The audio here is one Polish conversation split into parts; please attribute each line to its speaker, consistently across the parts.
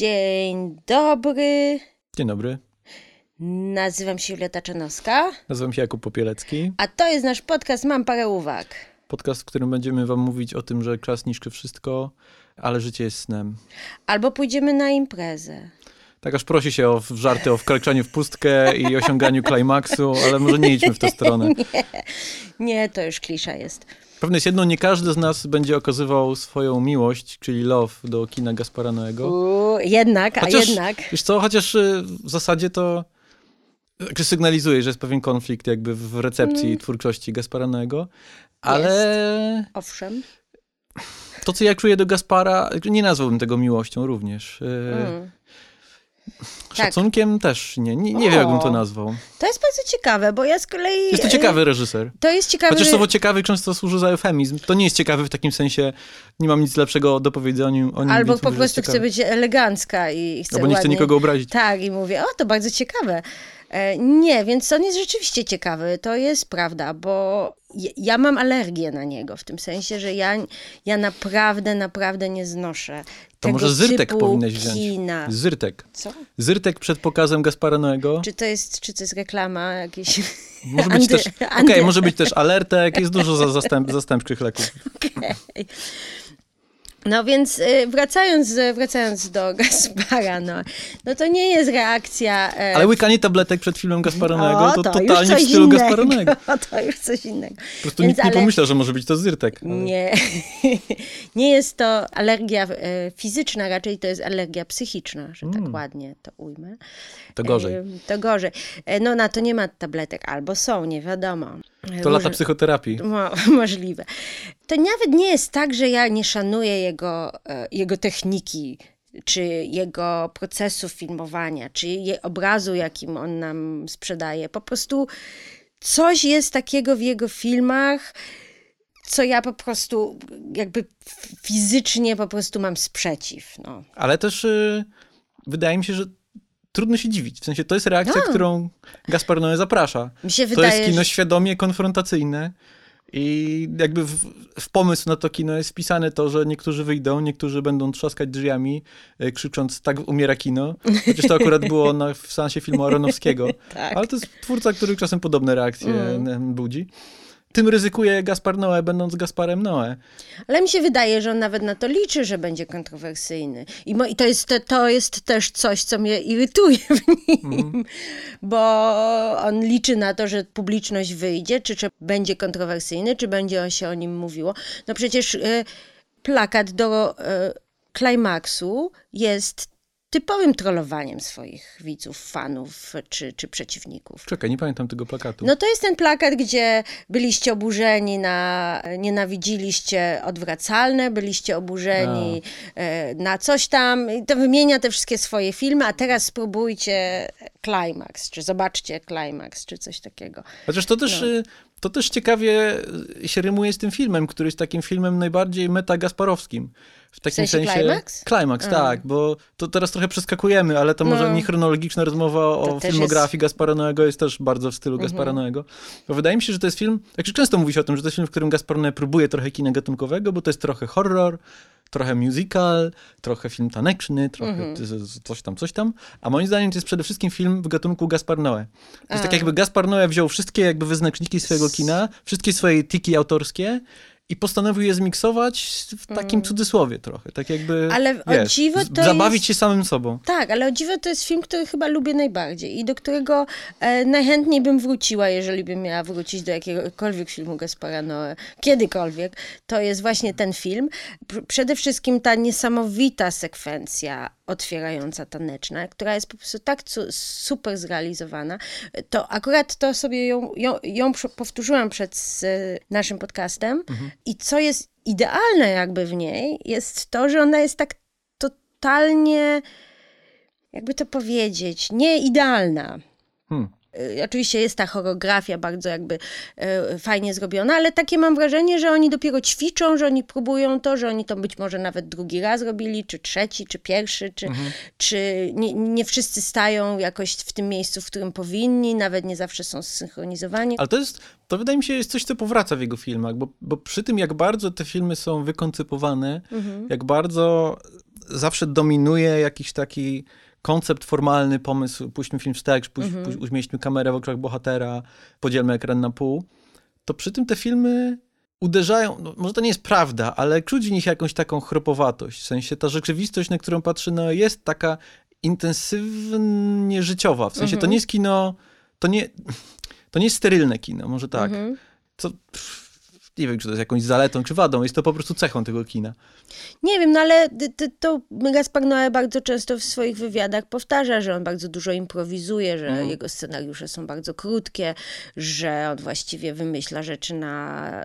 Speaker 1: Dzień dobry.
Speaker 2: Dzień dobry.
Speaker 1: Nazywam się Julia Taczanowska,
Speaker 2: Nazywam się Jakub Popielecki.
Speaker 1: a to jest nasz podcast Mam parę uwag.
Speaker 2: Podcast, w którym będziemy wam mówić o tym, że czas niszczy wszystko, ale życie jest snem.
Speaker 1: Albo pójdziemy na imprezę.
Speaker 2: Tak aż prosi się o żarty o wkraczaniu w pustkę i osiąganiu klimaksu, ale może nie idźmy w tę stronę.
Speaker 1: Nie, to już klisza jest.
Speaker 2: Pewne jest jedno, nie każdy z nas będzie okazywał swoją miłość, czyli love do kina Gaspara Noego.
Speaker 1: Uuu, jednak, a
Speaker 2: Chociaż,
Speaker 1: jednak.
Speaker 2: Wiesz co, chociaż y, w zasadzie to jakby sygnalizuje, że jest pewien konflikt jakby w recepcji
Speaker 1: Mm.
Speaker 2: twórczości Gaspara Noego, ale
Speaker 1: Owszem.
Speaker 2: to, co ja czuję do Gaspara, nie nazwałbym tego miłością również. Y,
Speaker 1: Tak.
Speaker 2: Szacunkiem też nie. Nie, nie wiem, jakbym to
Speaker 1: O.
Speaker 2: nazwał.
Speaker 1: To jest bardzo ciekawe, bo ja z kolei...
Speaker 2: Jest to
Speaker 1: e,
Speaker 2: ciekawy reżyser.
Speaker 1: To jest ciekawe.
Speaker 2: Chociaż słowo ciekawy często służy za eufemizm. To nie jest ciekawy w takim sensie, nie mam nic lepszego do powiedzenia o nim. O
Speaker 1: Albo po prostu
Speaker 2: ciekawy.
Speaker 1: być elegancka i chce
Speaker 2: Albo nie chce
Speaker 1: ładnie...
Speaker 2: nikogo obrazić.
Speaker 1: Tak, i mówię, o, to bardzo ciekawe. E, Nie, więc on jest rzeczywiście ciekawy, to jest prawda, bo ja- mam alergię na niego, w tym sensie, że ja, ja naprawdę, naprawdę nie znoszę
Speaker 2: To może Zyrtek powinnaś wziąć.
Speaker 1: kina.
Speaker 2: Zyrtek.
Speaker 1: Co?
Speaker 2: Zyrtek przed pokazem Gaspara Noego.
Speaker 1: Czy to jest, czy to jest reklama jakiejś?
Speaker 2: Może być
Speaker 1: anty-
Speaker 2: też, okej,
Speaker 1: anty-
Speaker 2: może być też alertek, jest dużo za zastęp, zastępczych leków.
Speaker 1: No więc y, wracając, wracając do Gaspara, no, no to nie jest reakcja... e,
Speaker 2: Ale łykanie tabletek przed filmem Gaspara
Speaker 1: o,
Speaker 2: to,
Speaker 1: już
Speaker 2: totalnie w stylu
Speaker 1: innego.
Speaker 2: Gaspara Noego.
Speaker 1: To już coś innego.
Speaker 2: Po prostu
Speaker 1: Więc
Speaker 2: nikt nie
Speaker 1: ale-
Speaker 2: pomyślał, że może być to Zyrtek. ale-
Speaker 1: Nie, nie jest to alergia e, fizyczna, raczej to jest alergia psychiczna, że tak
Speaker 2: Mm.
Speaker 1: ładnie to ujmę.
Speaker 2: To gorzej.
Speaker 1: E, To gorzej. E, No na to nie ma tabletek, albo są, nie wiadomo.
Speaker 2: To lata
Speaker 1: różne-
Speaker 2: psychoterapii.
Speaker 1: Mo, możliwe. To nawet nie jest tak, że ja nie szanuję jego, e, jego techniki, czy jego procesu filmowania, czy obrazu, jakim on nam sprzedaje. Po prostu coś jest takiego w jego filmach, co ja po prostu jakby fizycznie po prostu mam sprzeciw. No.
Speaker 2: Ale też y, wydaje mi się, że trudno się dziwić. W sensie to jest reakcja,
Speaker 1: No.
Speaker 2: którą Gaspar Noé zaprasza.
Speaker 1: Mi się
Speaker 2: To
Speaker 1: wydaje,
Speaker 2: jest kino
Speaker 1: że...
Speaker 2: świadomie konfrontacyjne i jakby w, w pomysł na to kino jest wpisane to, że niektórzy wyjdą, niektórzy będą trzaskać drzwiami, y, krzycząc tak umiera kino. Chociaż to akurat było na, w sensie filmu Aronowskiego.
Speaker 1: Tak.
Speaker 2: Ale to jest twórca, który czasem podobne reakcje
Speaker 1: mm.
Speaker 2: budzi. Tym ryzykuje Gaspar Noé, będąc Gasparem Noé.
Speaker 1: Ale mi się wydaje, że on nawet na to liczy, że będzie kontrowersyjny. I, mo- i to, jest, to jest też coś, co mnie irytuje w nim, bo on liczy na to, że publiczność wyjdzie, czy, czy będzie kontrowersyjny, czy będzie się o nim mówiło. No przecież e, plakat do klimaksu jest typowym trollowaniem swoich widzów, fanów czy, czy przeciwników.
Speaker 2: Czekaj, nie pamiętam tego plakatu.
Speaker 1: No to jest ten plakat, gdzie byliście oburzeni na, nienawidziliście odwracalne, byliście oburzeni e, na coś tam. I to wymienia te wszystkie swoje filmy, a teraz spróbujcie Climax, czy zobaczcie Climax, czy coś takiego.
Speaker 2: Chociaż to też,
Speaker 1: No.
Speaker 2: y, to też ciekawie y, się rymuje z tym filmem, który jest takim filmem najbardziej meta-gasparowskim. W takim
Speaker 1: sensie
Speaker 2: sensie.
Speaker 1: Climax?
Speaker 2: Climax,
Speaker 1: A.
Speaker 2: tak, bo to teraz trochę przeskakujemy, ale to może
Speaker 1: No.
Speaker 2: niechronologiczna rozmowa o filmografii Gaspara Noego jest też bardzo w stylu
Speaker 1: Mhm.
Speaker 2: Gaspara Noego. Bo wydaje mi się, że to jest film, jak się często mówi się o tym, że to jest film, w którym Gaspar Noé próbuje trochę kina gatunkowego, bo to jest trochę horror, trochę musical, trochę film taneczny, trochę z- z- coś tam, coś tam. A moim zdaniem to jest przede wszystkim film w gatunku Gaspar Noé. To jest
Speaker 1: A.
Speaker 2: tak jakby Gaspar Noé wziął wszystkie jakby wyznaczniki swojego kina, wszystkie swoje tiki autorskie i postanowił je zmiksować w takim cudzysłowie trochę. Tak jakby,
Speaker 1: Mm. Ale o
Speaker 2: wiesz,
Speaker 1: dziwo to
Speaker 2: zabawić
Speaker 1: jest-
Speaker 2: się samym sobą.
Speaker 1: Tak, ale o dziwo to jest film, który chyba lubię najbardziej i do którego e, najchętniej bym wróciła, jeżeli bym miała wrócić do jakiegokolwiek filmu Gaspara Noé, kiedykolwiek. To jest właśnie ten film. Pr- Przede wszystkim ta niesamowita sekwencja otwierająca taneczna, która jest po prostu tak super zrealizowana. To akurat to sobie ją, ją, ją powtórzyłam przed naszym podcastem i co jest idealne jakby w niej, jest to, że ona jest tak totalnie, jakby to powiedzieć, nie idealna.
Speaker 2: Hmm.
Speaker 1: Y, Oczywiście jest ta choreografia bardzo jakby y, fajnie zrobiona, ale takie mam wrażenie, że oni dopiero ćwiczą, że oni próbują to, że oni to być może nawet drugi raz robili, czy trzeci, czy pierwszy, czy, czy nie, nie wszyscy stają jakoś w tym miejscu, w którym powinni, nawet nie zawsze są zsynchronizowani.
Speaker 2: Ale to jest, to wydaje mi się, jest coś, co powraca w jego filmach, bo, bo przy tym, jak bardzo te filmy są wykoncypowane,
Speaker 1: Mhm.
Speaker 2: jak bardzo zawsze dominuje jakiś taki koncept formalny, pomysł, puśćmy film wstecz, puść,
Speaker 1: Mhm.
Speaker 2: umieśćmy kamerę w oczach bohatera, podzielmy ekran na pół, to przy tym te filmy uderzają, no, może to nie jest prawda, ale czuć w nich jakąś taką chropowatość, w sensie ta rzeczywistość, na którą patrzy, no jest taka intensywnie życiowa, w sensie to
Speaker 1: Mhm.
Speaker 2: nie jest kino, to nie, to nie jest sterylne kino, może tak,
Speaker 1: Mhm.
Speaker 2: co... Pff, nie wiem, czy to jest jakąś zaletą, czy wadą. Jest to po prostu cechą tego kina.
Speaker 1: Nie wiem, no ale to Gaspar Noé bardzo często w swoich wywiadach powtarza, że on bardzo dużo improwizuje, że
Speaker 2: Mhm.
Speaker 1: jego scenariusze są bardzo krótkie, że on właściwie wymyśla rzeczy na,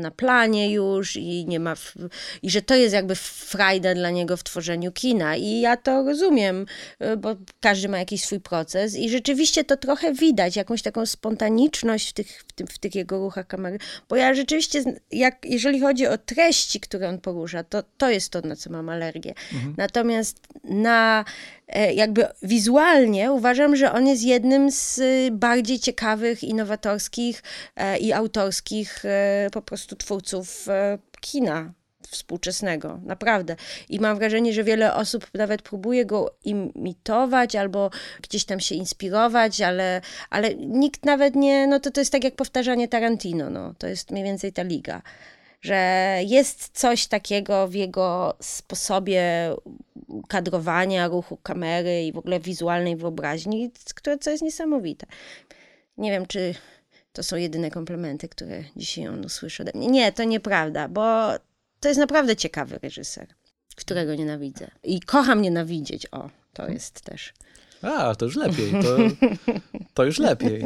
Speaker 1: na planie już i nie ma... W, I że to jest jakby frajda dla niego w tworzeniu kina. I ja to rozumiem, y, bo każdy ma jakiś swój proces i rzeczywiście to trochę widać, jakąś taką spontaniczność w tych, w tym, w tych jego ruchach kamery. Bo ja rzeczywiście, jak, jeżeli chodzi o treści, które on porusza, to to jest to, na co mam alergię. Natomiast na e, jakby wizualnie uważam, że on jest jednym z y, bardziej ciekawych, innowatorskich e, i autorskich e, po prostu twórców kina współczesnego, naprawdę. I mam wrażenie, że wiele osób nawet próbuje go imitować albo gdzieś tam się inspirować, ale, ale nikt nawet nie, no to to jest tak jak powtarzanie Tarantino, no. To jest mniej więcej ta liga. Że jest coś takiego w jego sposobie kadrowania, ruchu kamery i w ogóle wizualnej wyobraźni, które co jest niesamowite. Nie wiem, czy to są jedyne komplementy, które dzisiaj on usłyszy ode mnie. Nie, to nieprawda, bo to jest naprawdę ciekawy reżyser, którego nienawidzę. I kocham nienawidzieć, o, to jest też.
Speaker 2: A, to już lepiej. To, to już lepiej.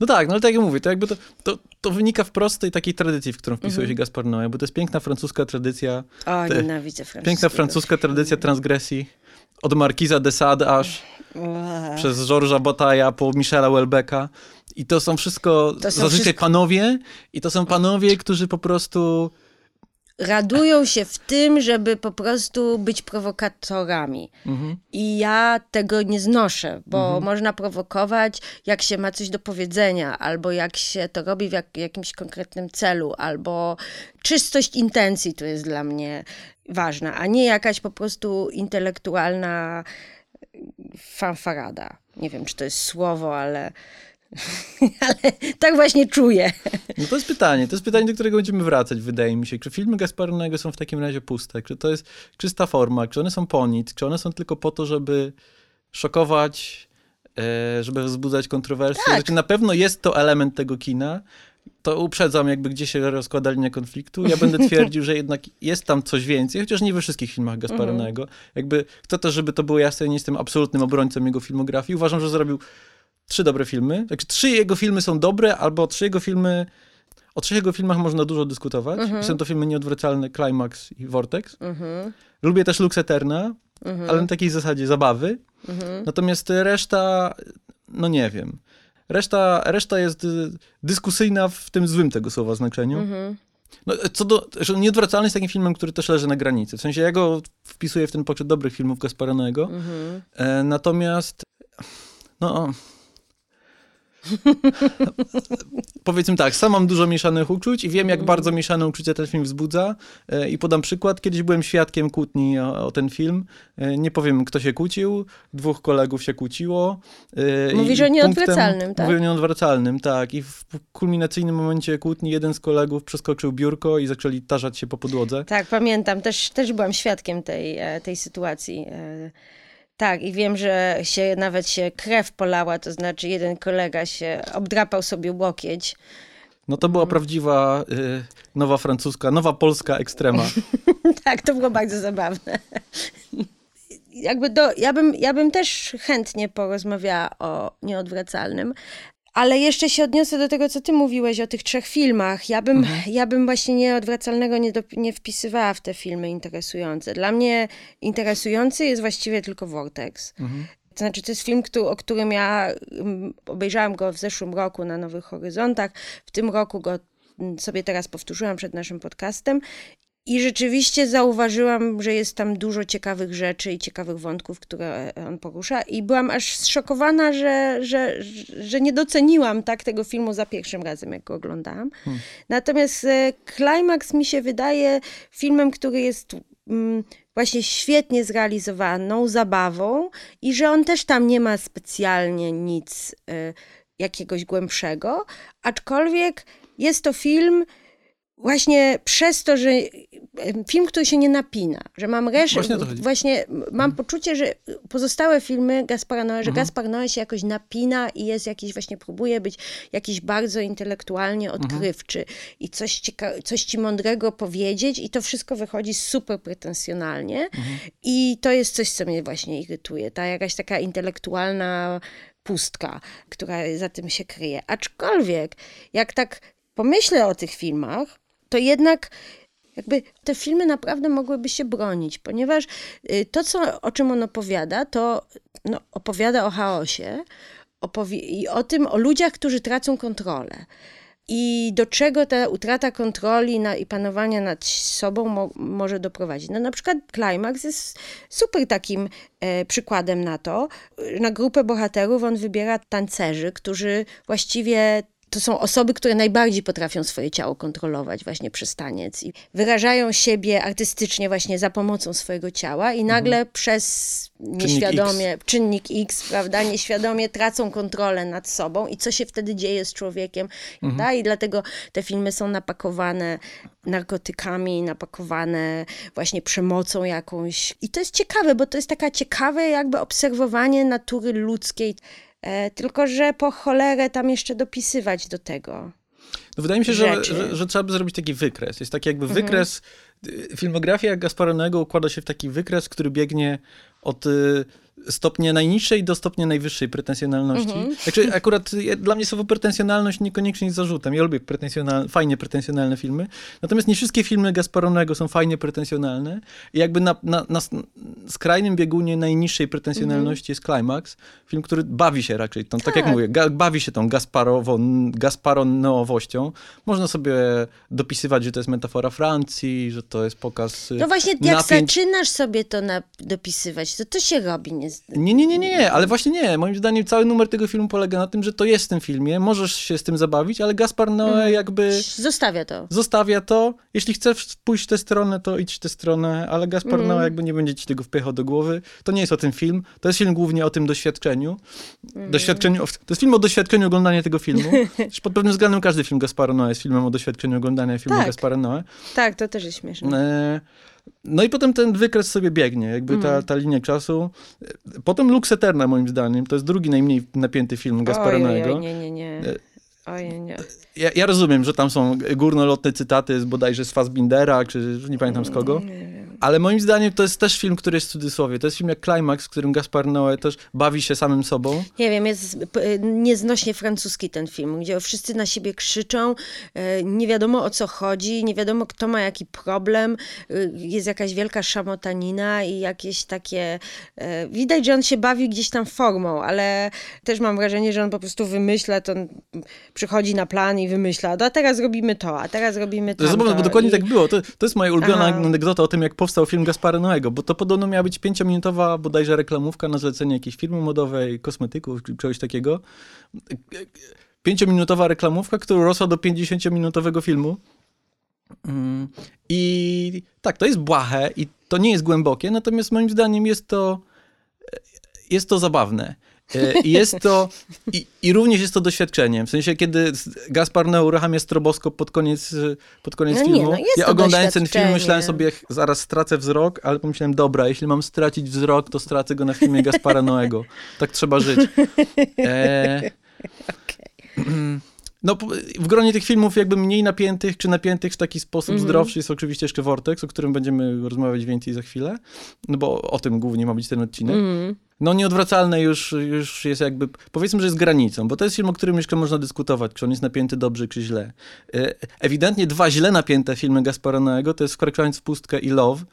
Speaker 2: No tak, no ale tak jak mówię, to jakby to, to, to wynika wprost z tej takiej tradycji, w którą wpisuje się Gaspar Noé, bo to jest piękna francuska tradycja,
Speaker 1: O,
Speaker 2: Te-
Speaker 1: nienawidzę francuskiego.
Speaker 2: piękna francuska tradycja transgresji. Od Markiza de Sade aż
Speaker 1: Ua.
Speaker 2: przez Georgesa Bataja po Michela Welbecka. I to są wszystko
Speaker 1: To są
Speaker 2: zazwyczaj
Speaker 1: wszystko-
Speaker 2: panowie i to są panowie, którzy po prostu...
Speaker 1: Radują się w tym, żeby po prostu być prowokatorami.
Speaker 2: Mhm.
Speaker 1: I ja tego nie znoszę, bo
Speaker 2: Mhm.
Speaker 1: można prowokować, jak się ma coś do powiedzenia, albo jak się to robi w jak, jakimś konkretnym celu, albo czystość intencji to jest dla mnie ważna, a nie jakaś po prostu intelektualna fanfarada. Nie wiem, czy to jest słowo, ale, ale tak właśnie czuję.
Speaker 2: No to jest pytanie, to jest pytanie, do którego będziemy wracać, wydaje mi się. Czy filmy Gasparnego są w takim razie puste? Czy to jest czysta forma? Czy one są po nic? Czy one są tylko po to, żeby szokować, e, żeby wzbudzać kontrowersje?
Speaker 1: Tak.
Speaker 2: Znaczy, na pewno jest to element tego kina. To uprzedzam jakby, gdzie się rozkłada linia konfliktu. Ja będę twierdził, że jednak jest tam coś więcej, chociaż nie we wszystkich filmach Gasparonego. Jakby chcę też, żeby to było jasne, ja nie jestem absolutnym obrońcą jego filmografii. Uważam, że zrobił trzy dobre filmy. Znaczy, trzy jego filmy są dobre, albo trzy jego filmy... O trzech jego filmach można dużo dyskutować. Są to filmy Nieodwracalne, Climax i Vortex.
Speaker 1: Mhm,
Speaker 2: Lubię też Lux Eterna,
Speaker 1: mhm,
Speaker 2: ale na takiej zasadzie zabawy.
Speaker 1: mhm.
Speaker 2: Natomiast reszta, no nie wiem. Reszta, reszta jest y, dyskusyjna w tym złym tego słowa znaczeniu.
Speaker 1: Mhm.
Speaker 2: No, co do, że Nieodwracalny jest takim filmem, który też leży na granicy. W sensie ja go wpisuję w ten poczet dobrych filmów Gasparanego.
Speaker 1: Mhm.
Speaker 2: E, natomiast, no. Powiedzmy tak, sam mam dużo mieszanych uczuć i wiem, jak bardzo mieszane uczucia ten film wzbudza. E, I podam przykład. Kiedyś byłem świadkiem kłótni o, o ten film. E, Nie powiem, kto się kłócił. Dwóch kolegów się kłóciło. E,
Speaker 1: Mówisz
Speaker 2: i
Speaker 1: o nieodwracalnym,
Speaker 2: punktem-
Speaker 1: tak?
Speaker 2: Mówię o nieodwracalnym, tak. I w kulminacyjnym momencie kłótni jeden z kolegów przeskoczył biurko i zaczęli tarzać się po podłodze.
Speaker 1: Tak, pamiętam, też, też byłam świadkiem tej, tej sytuacji. Tak, i wiem, że się nawet się krew polała, to znaczy jeden kolega się obdrapał sobie łokieć.
Speaker 2: No to była prawdziwa y, nowa francuska, nowa polska ekstrema.
Speaker 1: Tak, to było bardzo zabawne. Jakby do, ja, bym, ja bym też chętnie porozmawiała o nieodwracalnym, ale jeszcze się odniosę do tego, co ty mówiłeś o tych trzech filmach. Ja bym, ja bym właśnie nieodwracalnego nie, do, nie wpisywała w te filmy interesujące. Dla mnie interesujący jest właściwie tylko Vortex. To znaczy, to jest film, któ- o którym ja mm, obejrzałam go w zeszłym roku na Nowych Horyzontach. W tym roku go mm, sobie teraz powtórzyłam przed naszym podcastem. I rzeczywiście zauważyłam, że jest tam dużo ciekawych rzeczy i ciekawych wątków, które on porusza. I byłam aż zszokowana, że, że, że nie doceniłam tak tego filmu za pierwszym razem, jak go oglądałam. Natomiast e, Climax mi się wydaje filmem, który jest mm, właśnie świetnie zrealizowaną zabawą i że on też tam nie ma specjalnie nic y, jakiegoś głębszego, aczkolwiek jest to film właśnie przez to, że film, który się nie napina, że mam resztę,
Speaker 2: Właśnie
Speaker 1: właśnie, mam poczucie, że pozostałe filmy Gaspara Noé, że
Speaker 2: Mhm.
Speaker 1: Gaspar Noé się jakoś napina i jest jakiś, właśnie próbuje być jakiś bardzo intelektualnie
Speaker 2: Mhm.
Speaker 1: odkrywczy i coś, cieka- coś ci mądrego powiedzieć i to wszystko wychodzi super pretensjonalnie
Speaker 2: Mhm.
Speaker 1: i to jest coś, co mnie właśnie irytuje, ta jakaś taka intelektualna pustka, która za tym się kryje. Aczkolwiek, jak tak pomyślę o tych filmach, to jednak jakby te filmy naprawdę mogłyby się bronić, ponieważ y, to, co, o czym on opowiada, to no, opowiada o chaosie i o tym, o ludziach, którzy tracą kontrolę. I do czego ta utrata kontroli na, i panowania nad sobą mo, może doprowadzić? No na przykład Climax jest super takim e, przykładem na to. Na grupę bohaterów on wybiera tancerzy, którzy właściwie to są osoby, które najbardziej potrafią swoje ciało kontrolować właśnie przez taniec i wyrażają siebie artystycznie właśnie za pomocą swojego ciała i nagle przez nieświadomie, czynnik X, prawda, nieświadomie tracą kontrolę nad sobą i co się wtedy dzieje z człowiekiem, prawda? I dlatego te filmy są napakowane narkotykami, napakowane właśnie przemocą jakąś. I to jest ciekawe, bo to jest taka ciekawe jakby obserwowanie natury ludzkiej, tylko że po cholerę tam jeszcze dopisywać do tego.
Speaker 2: No wydaje mi się, że, że, że trzeba by zrobić taki wykres. Jest taki jakby
Speaker 1: Mhm.
Speaker 2: wykres. y, Filmografia Gasparanego układa się w taki wykres, który biegnie od stopnia najniższej do stopnia najwyższej pretensjonalności.
Speaker 1: Mhm.
Speaker 2: Znaczy, akurat ja- dla mnie słowo pretensjonalność niekoniecznie jest zarzutem. Ja lubię pretensjonal, fajnie pretensjonalne filmy. Natomiast nie wszystkie filmy Gasparonego są fajnie pretensjonalne. I jakby na, na, na skrajnym biegunie najniższej pretensjonalności jest Climax. Film, który bawi się raczej tą, tak, jak
Speaker 1: Tak.
Speaker 2: mówię, ga, bawi się tą Gasparową, Gasparonowością. Można sobie dopisywać, że to jest metafora Francji, że to jest pokaz
Speaker 1: No właśnie, jak
Speaker 2: napięć.
Speaker 1: zaczynasz sobie to na, dopisywać, to to się robi nie,
Speaker 2: Nie, nie, nie, nie, nie, ale właśnie nie. Moim zdaniem cały numer tego filmu polega na tym, że to jest w tym filmie, możesz się z tym zabawić, ale Gaspar Noé
Speaker 1: Mhm.
Speaker 2: jakby
Speaker 1: Zostawia to.
Speaker 2: zostawia to. Jeśli chcesz pójść w tę stronę, to idź w tę stronę, ale Gaspar
Speaker 1: Mhm.
Speaker 2: Noé jakby nie będzie ci tego wpychał do głowy. To nie jest o tym film, to jest film głównie o tym doświadczeniu.
Speaker 1: Mhm.
Speaker 2: doświadczeniu to jest film o doświadczeniu oglądania tego filmu. Pod pewnym względem każdy film Gaspara Noé jest filmem o doświadczeniu oglądania filmu
Speaker 1: Tak.
Speaker 2: Gaspara Noé.
Speaker 1: Tak, to też jest śmieszne.
Speaker 2: E, No i potem ten wykres sobie biegnie, jakby ta, ta linia czasu. Potem Lux Eterna moim zdaniem, to jest drugi najmniej napięty film Gaspara
Speaker 1: Oj, oj,
Speaker 2: Noego.
Speaker 1: oj, nie, nie, nie.
Speaker 2: E,
Speaker 1: Oj, nie.
Speaker 2: Ja, ja rozumiem, że tam są górnolotne cytaty z bodajże z Fassbindera, czy nie pamiętam z kogo,
Speaker 1: Nie.
Speaker 2: Ale moim zdaniem to jest też film, który jest w cudzysłowie. To jest film jak Climax, w którym Gaspar Noé też bawi się samym sobą.
Speaker 1: Nie wiem, jest p- nieznośnie francuski ten film, gdzie wszyscy na siebie krzyczą, e, nie wiadomo o co chodzi, nie wiadomo kto ma jaki problem, e, jest jakaś wielka szamotanina i jakieś takie... Widać, że on się bawi gdzieś tam formą, ale też mam wrażenie, że on po prostu wymyśla, to on przychodzi na plan i wymyśla, no a teraz zrobimy to, a teraz robimy
Speaker 2: To zabawne, bo dokładnie tak było. To, to jest moja ulubiona
Speaker 1: Aha.
Speaker 2: anegdota o tym, jak powstał film Gaspara Noego, bo to podobno miała być pięciominutowa bodajże reklamówka na zlecenie jakiejś firmy modowej, kosmetyków, czy czegoś takiego. Pięciominutowa reklamówka, która rosła do 50-minutowego filmu. Mm, I tak, to jest błahe i to nie jest głębokie, natomiast moim zdaniem jest to, jest to zabawne. E, I jest to, i, i również jest to doświadczeniem. W sensie, kiedy Gaspar Noé uruchamia stroboskop pod koniec, pod koniec
Speaker 1: No nie,
Speaker 2: filmu,
Speaker 1: no jest
Speaker 2: ja oglądając ten film myślałem sobie, zaraz stracę wzrok, ale pomyślałem, dobra, jeśli mam stracić wzrok, to stracę go na filmie Gaspara Noego. Tak trzeba żyć. E, no, w gronie tych filmów jakby mniej napiętych, czy napiętych w taki sposób
Speaker 1: Mhm.
Speaker 2: zdrowszy jest oczywiście jeszcze Vortex, o którym będziemy rozmawiać więcej za chwilę, no bo o tym głównie ma być ten odcinek.
Speaker 1: Mm.
Speaker 2: No nieodwracalne już, już jest jakby, powiedzmy, że jest granicą, bo to jest film, o którym jeszcze można dyskutować, czy on jest napięty dobrze, czy źle. E, Ewidentnie dwa źle napięte filmy Gaspara Noego to jest Wkraczając w pustkę i Love.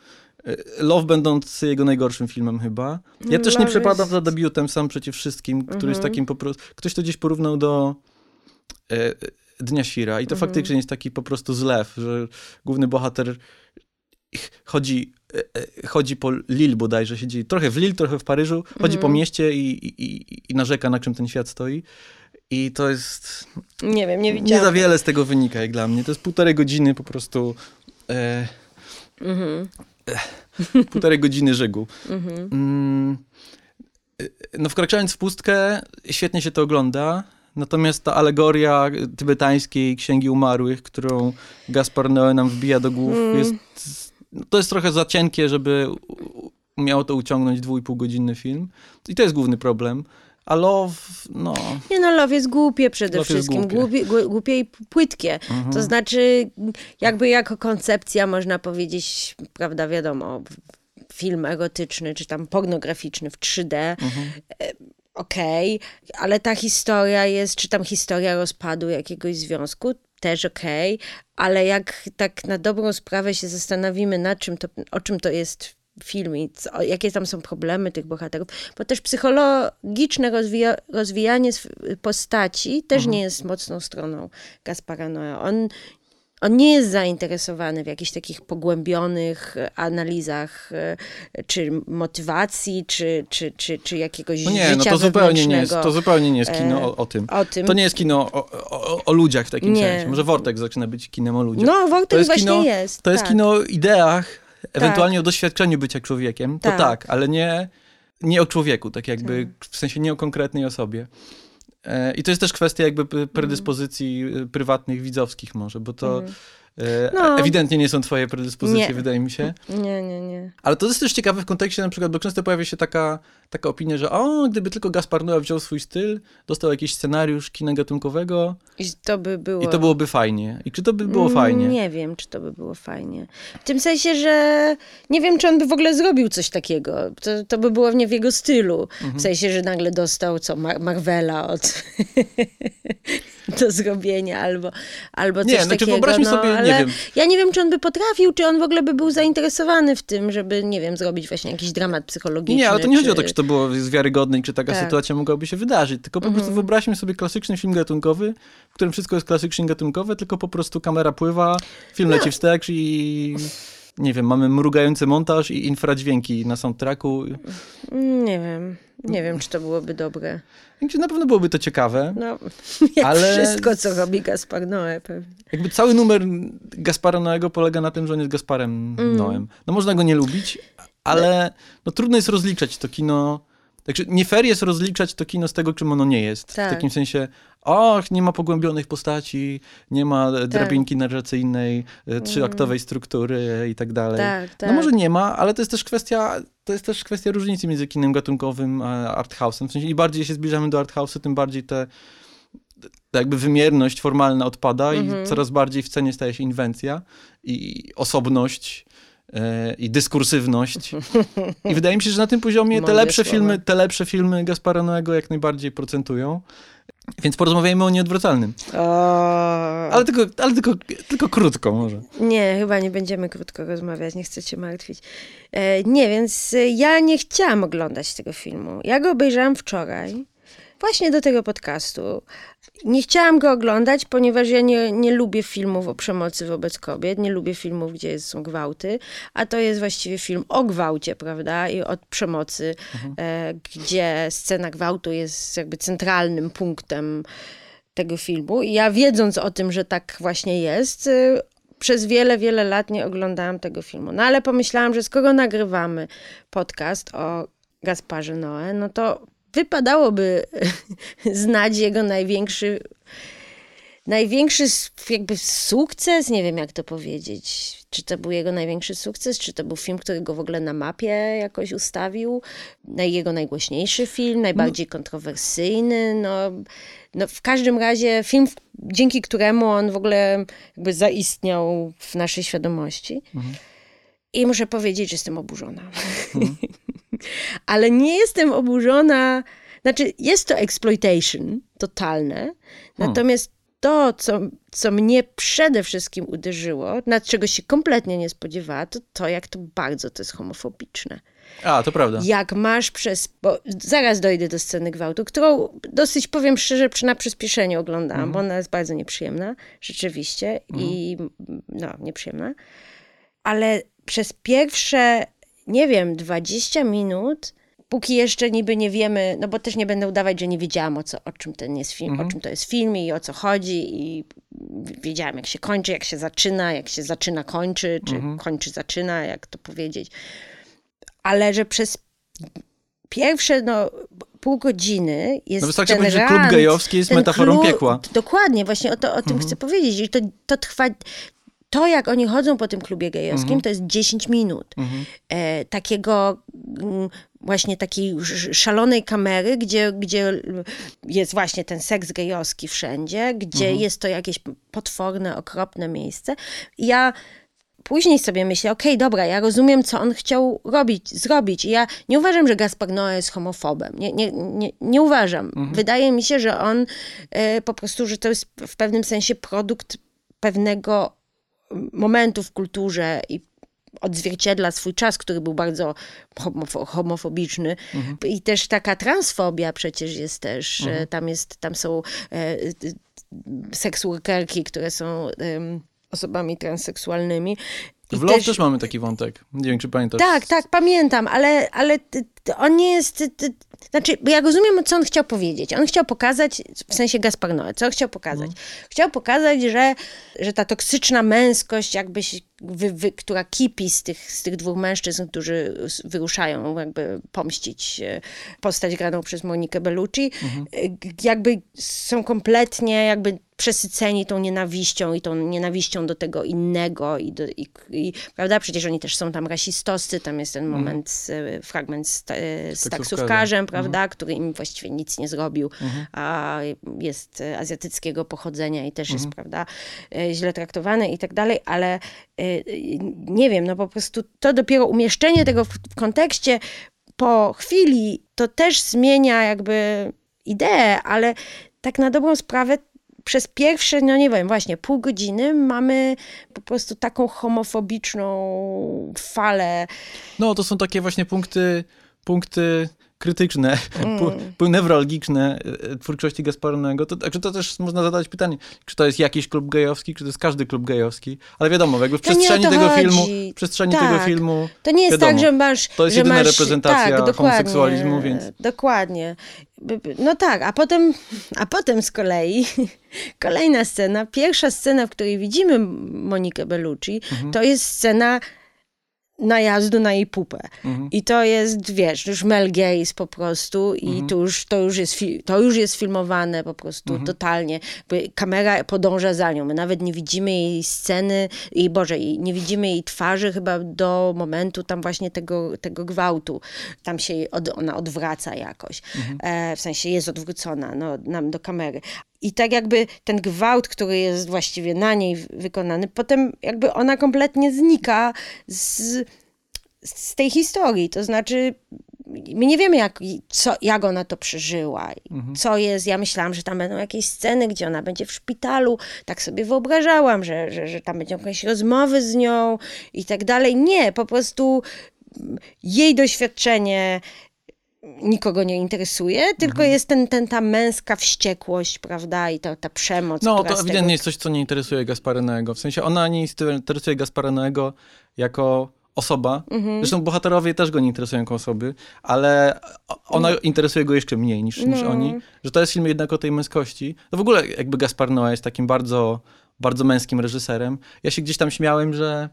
Speaker 2: E, Love będąc jego najgorszym filmem chyba. Ja też nie
Speaker 1: Love
Speaker 2: przepadam
Speaker 1: jest-
Speaker 2: za debiutem sam przeciw wszystkim, który jest
Speaker 1: Mhm.
Speaker 2: takim po prostu, ktoś to gdzieś porównał do Dnia Świra i to
Speaker 1: Mhm.
Speaker 2: faktycznie jest taki po prostu zlew, że główny bohater chodzi, e, e, chodzi po Lille bodajże, siedzi trochę w Lille, trochę w Paryżu, chodzi po
Speaker 1: Mhm.
Speaker 2: mieście i, i, i, narzeka, na czym ten świat stoi. I to jest,
Speaker 1: Nie wiem, nie
Speaker 2: nie
Speaker 1: widziałam.
Speaker 2: za wiele z tego wynika jak dla mnie. To jest półtorej godziny po prostu e,
Speaker 1: Mhm.
Speaker 2: półtorej godziny żegu. Mm, no wkraczając w pustkę, świetnie się to ogląda. Natomiast ta alegoria tybetańskiej Księgi Umarłych, którą Gaspar Noé nam wbija do głów,
Speaker 1: Mm.
Speaker 2: jest, to jest trochę za cienkie, żeby miało to uciągnąć dwu i pół godzinny film. I to jest główny problem. A Love, no...
Speaker 1: Nie no, love jest głupie przede
Speaker 2: Love
Speaker 1: wszystkim.
Speaker 2: głupie.
Speaker 1: Głupie, głu- głupie i płytkie.
Speaker 2: Mhm.
Speaker 1: To znaczy, jakby jako koncepcja można powiedzieć, prawda, wiadomo, film erotyczny, czy tam pornograficzny w 3D,
Speaker 2: Mhm.
Speaker 1: Okej, ale ta historia jest, czy tam historia rozpadu jakiegoś związku, też okej, ale jak tak na dobrą sprawę się zastanowimy, na czym to, o czym to jest film i co, jakie tam są problemy tych bohaterów, bo też psychologiczne rozwija, rozwijanie postaci też nie jest mocną stroną Gaspara Noé. On, on nie jest zainteresowany w jakichś takich pogłębionych e, analizach, e, czy motywacji, czy, czy, czy, czy jakiegoś
Speaker 2: No nie, no
Speaker 1: życia
Speaker 2: to zupełnie nie jest, to zupełnie nie jest kino o, o tym.
Speaker 1: o tym.
Speaker 2: To nie jest kino o, o, o ludziach w takim
Speaker 1: Nie.
Speaker 2: sensie. Może Wortek zaczyna być kinem o ludziach.
Speaker 1: No, Wortek
Speaker 2: to jest
Speaker 1: właśnie
Speaker 2: kino,
Speaker 1: jest.
Speaker 2: To jest
Speaker 1: tak.
Speaker 2: kino o ideach, ewentualnie o doświadczeniu bycia człowiekiem. To
Speaker 1: Tak.
Speaker 2: tak, ale nie, nie o człowieku, tak jakby, w sensie nie o konkretnej osobie. E, I to jest też kwestia jakby p- predyspozycji y, prywatnych, widzowskich może, bo to e,
Speaker 1: No.
Speaker 2: ewidentnie nie są twoje predyspozycje,
Speaker 1: Nie.
Speaker 2: wydaje mi się.
Speaker 1: Nie, nie, nie.
Speaker 2: Ale to jest też ciekawe w kontekście na przykład, bo często pojawia się taka, taka opinia, że o, gdyby tylko Gaspar Noé wziął swój styl, dostał jakiś scenariusz kina gatunkowego
Speaker 1: I to by było...
Speaker 2: i to byłoby fajnie. I czy to by było fajnie?
Speaker 1: Nie wiem, czy to by było fajnie. W tym sensie, że nie wiem, czy on by w ogóle zrobił coś takiego. To, to by było nie w jego stylu.
Speaker 2: Mhm.
Speaker 1: W sensie, że nagle dostał co, Mar- Marvela od do zrobienia albo, albo coś
Speaker 2: Nie, znaczy
Speaker 1: takiego.
Speaker 2: wyobraźmy
Speaker 1: no,
Speaker 2: sobie, nie
Speaker 1: ale
Speaker 2: wiem.
Speaker 1: Ja nie wiem, czy on by potrafił, czy on w ogóle by był zainteresowany w tym, żeby, nie wiem, zrobić właśnie jakiś dramat psychologiczny.
Speaker 2: Nie, nie, ale to nie chodzi o to,
Speaker 1: czy-
Speaker 2: czy to było wiarygodne i czy taka
Speaker 1: Tak. Mhm.
Speaker 2: sytuacja mogłaby się wydarzyć, tylko po prostu wyobraźmy sobie klasyczny film gatunkowy, w którym wszystko jest klasycznie gatunkowe, tylko po prostu kamera pływa, film
Speaker 1: No.
Speaker 2: leci wstecz i nie wiem, mamy mrugający montaż i infradźwięki na soundtracku.
Speaker 1: Nie wiem. Nie wiem, czy to byłoby dobre.
Speaker 2: Więc na pewno byłoby to ciekawe.
Speaker 1: No, jak
Speaker 2: Ale-
Speaker 1: wszystko, co robi Gaspar Noé pewnie.
Speaker 2: Jakby cały numer Gaspara Noego polega na tym, że on jest Gasparem
Speaker 1: Mm.
Speaker 2: Noem. No można go nie lubić, ale no, trudno jest rozliczać to kino. Także nie fair jest rozliczać to kino z tego, czym ono nie jest.
Speaker 1: Tak.
Speaker 2: W takim sensie, och, nie ma pogłębionych postaci, nie ma e, drabinki narracyjnej, e, trzyaktowej struktury i tak dalej.
Speaker 1: Tak, tak.
Speaker 2: No może nie ma, ale to jest też kwestia, to jest też kwestia różnicy między kinem gatunkowym a arthouse'em. W sensie im bardziej się zbliżamy do arthouse'u, tym bardziej te ta jakby wymierność formalna odpada
Speaker 1: Mhm.
Speaker 2: i coraz bardziej w cenie staje się inwencja i osobność i dyskursywność. I wydaje mi się, że na tym poziomie te lepsze, filmy, te lepsze filmy Gaspara Noego jak najbardziej procentują. Więc porozmawiajmy o nieodwracalnym.
Speaker 1: O,
Speaker 2: Ale tylko, ale tylko, tylko krótko może.
Speaker 1: Nie, chyba nie będziemy krótko rozmawiać, nie chcę cię martwić. E, nie, więc e, ja nie chciałam oglądać tego filmu. Ja go obejrzałam wczoraj, właśnie do tego podcastu. Nie chciałam go oglądać, ponieważ ja nie, nie lubię filmów o przemocy wobec kobiet, nie lubię filmów, gdzie są gwałty, a to jest właściwie film o gwałcie, prawda, i o przemocy, e, gdzie scena gwałtu jest jakby centralnym punktem tego filmu. I ja wiedząc o tym, że tak właśnie jest, y, przez wiele, wiele lat nie oglądałam tego filmu. No ale pomyślałam, że skoro nagrywamy podcast o Gasparze Noé, no to wypadałoby znać jego największy największy jakby sukces, nie wiem jak to powiedzieć. Czy to był jego największy sukces, czy to był film, który go w ogóle na mapie jakoś ustawił? Jego najgłośniejszy film, najbardziej kontrowersyjny. No, no w każdym razie film, dzięki któremu on w ogóle jakby zaistniał w naszej świadomości. I muszę powiedzieć, że jestem oburzona. Ale nie jestem oburzona. Znaczy, jest to exploitation totalne. Natomiast to, co, co mnie przede wszystkim uderzyło, nad czego się kompletnie nie spodziewała, to to, jak to bardzo to jest homofobiczne.
Speaker 2: A, to prawda.
Speaker 1: Jak masz przez. Bo zaraz dojdę do sceny gwałtu, którą dosyć powiem szczerze, przy- na przyspieszeniu oglądałam, bo ona jest bardzo nieprzyjemna, rzeczywiście, i no, nieprzyjemna. Ale przez pierwsze, nie wiem, 20 minut póki jeszcze niby nie wiemy, no bo też nie będę udawać, że nie wiedziałam o, co, o czym ten jest film,
Speaker 2: Mhm.
Speaker 1: o czym to jest film i o co chodzi i wiedziałam jak się kończy, jak się zaczyna, jak się zaczyna kończy, czy
Speaker 2: Mhm.
Speaker 1: kończy zaczyna, jak to powiedzieć. Ale że przez pierwsze no, pół godziny jest
Speaker 2: No wystarczy
Speaker 1: ten
Speaker 2: powiedzieć, że
Speaker 1: rant,
Speaker 2: klub gejowski jest metaforą
Speaker 1: klub-
Speaker 2: piekła. Mhm.
Speaker 1: Dokładnie, właśnie o, to, o tym chcę powiedzieć. I to, to trwa... To, jak oni chodzą po tym klubie gejowskim,
Speaker 2: Mhm.
Speaker 1: to jest 10 minut. E, takiego mm, właśnie takiej sz- szalonej kamery, gdzie, gdzie jest właśnie ten seks gejowski wszędzie, gdzie
Speaker 2: Mhm.
Speaker 1: jest to jakieś potworne, okropne miejsce. Ja później sobie myślę, okej, dobra, ja rozumiem, co on chciał robić, zrobić. I ja nie uważam, że Gaspar Noé jest homofobem. Nie, nie, nie, nie uważam. Wydaje mi się, że on e, po prostu, że to jest w pewnym sensie produkt pewnego momentu w kulturze i odzwierciedla swój czas, który był bardzo homofo- homofobiczny. I też taka transfobia przecież jest też. e, Tam, jest, tam są e, e, seks które są em, osobami transseksualnymi. I
Speaker 2: W Love też... mamy taki wątek. Nie wiem, czy pamiętasz.
Speaker 1: tak, tak, pamiętam, ale, ale on nie jest. Znaczy, bo ja rozumiem, co on chciał powiedzieć. On chciał pokazać, w sensie Gaspar Noé, co chciał pokazać? Chciał pokazać, że, że ta toksyczna męskość, jakby się, wy, wy, która kipi z tych, z tych dwóch mężczyzn, którzy wyruszają jakby pomścić e, postać graną przez Monikę Bellucci, e, g- jakby są kompletnie jakby przesyceni tą nienawiścią i tą nienawiścią do tego innego i, do, i, i prawda, przecież oni też są tam rasistowscy, tam jest ten moment, z, e, fragment z, e, z
Speaker 2: taksówkarzem.
Speaker 1: taksówkarzem, prawda, który im właściwie nic nie zrobił, a jest e, azjatyckiego pochodzenia i też jest, prawda, e, źle traktowany i tak dalej, ale nie wiem, no po prostu to dopiero umieszczenie tego w, w kontekście po chwili to też zmienia jakby ideę, ale tak na dobrą sprawę przez pierwsze, no nie wiem, właśnie pół godziny mamy po prostu taką homofobiczną falę.
Speaker 2: No, to są takie właśnie punkty, punkty krytyczne,
Speaker 1: Mm.
Speaker 2: newralgiczne e, twórczości Gasparonego. To, także to też można zadać pytanie, czy to jest jakiś klub gejowski, czy to jest każdy klub gejowski. Ale wiadomo, jakby w
Speaker 1: To
Speaker 2: przestrzeni tego
Speaker 1: chodzi.
Speaker 2: filmu, w przestrzeni
Speaker 1: Tak.
Speaker 2: tego filmu
Speaker 1: To nie jest
Speaker 2: wiadomo,
Speaker 1: tak, że masz.
Speaker 2: to jest
Speaker 1: że
Speaker 2: jedyna
Speaker 1: masz,
Speaker 2: reprezentacja
Speaker 1: tak,
Speaker 2: homoseksualizmu, więc...
Speaker 1: Dokładnie. No tak, a potem, a potem z kolei kolejna scena, pierwsza scena, w której widzimy Monikę Bellucci,
Speaker 2: Mhm.
Speaker 1: to jest scena najazdu na jej pupę.
Speaker 2: Mhm.
Speaker 1: I to jest, wiesz, już Mel Gaze po prostu i
Speaker 2: Mhm.
Speaker 1: to, już, to, już jest, to już jest filmowane po prostu
Speaker 2: Mhm.
Speaker 1: totalnie. Kamera podąża za nią. My nawet nie widzimy jej sceny, i Boże, nie widzimy jej twarzy chyba do momentu tam właśnie tego, tego gwałtu. Tam się od, ona odwraca jakoś.
Speaker 2: Mhm.
Speaker 1: E, w sensie jest odwrócona no, nam do kamery. I tak jakby ten gwałt, który jest właściwie na niej wykonany, potem jakby ona kompletnie znika z, z tej historii. To znaczy, my nie wiemy, jak, co, jak ona to przeżyła. Co jest, ja myślałam, że tam będą jakieś sceny, gdzie ona będzie w szpitalu. Tak sobie wyobrażałam, że, że, że tam będą jakieś rozmowy z nią i tak dalej. Nie, po prostu jej doświadczenie nikogo nie interesuje, tylko
Speaker 2: Mhm.
Speaker 1: jest ten, ten, ta męska wściekłość, prawda, i ta, ta przemoc,
Speaker 2: No, to ewidentnie
Speaker 1: tego...
Speaker 2: jest coś, co nie interesuje Gasparenego. W sensie ona nie interesuje Gasparenego jako osoba.
Speaker 1: Mhm.
Speaker 2: Zresztą bohaterowie też go nie interesują jako osoby, ale ona interesuje go jeszcze mniej niż, niż
Speaker 1: No.
Speaker 2: oni. Że to jest film jednak o tej męskości. No w ogóle jakby Gaspar Noé jest takim bardzo, bardzo męskim reżyserem. Ja się gdzieś tam śmiałem, że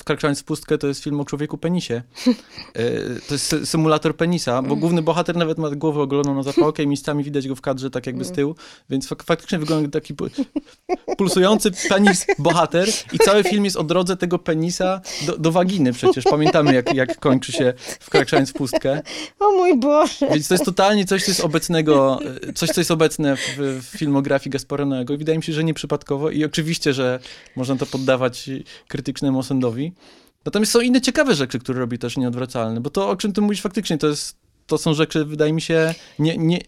Speaker 2: Wkraczając w pustkę to jest film o człowieku penisie. Y, To jest sy- symulator penisa, bo główny bohater nawet ma głowę ogoloną na zapałkę i miejscami widać go w kadrze tak jakby z tyłu, więc fak- faktycznie wygląda jak taki pu- pulsujący penis bohater i cały film jest o drodze tego penisa do, do waginy przecież. Pamiętamy jak, jak kończy się Wkraczając w pustkę.
Speaker 1: O mój Boże!
Speaker 2: Więc to jest totalnie coś, co jest obecnego, coś, co jest obecne w, w filmografii Gasparonego i wydaje mi się, że nieprzypadkowo i oczywiście, że można to poddawać krytycznemu osądowi. Natomiast są inne ciekawe rzeczy, które robi też nieodwracalne, bo to, o czym ty mówisz faktycznie, to, jest, to są rzeczy, wydaje mi się, nie, nie,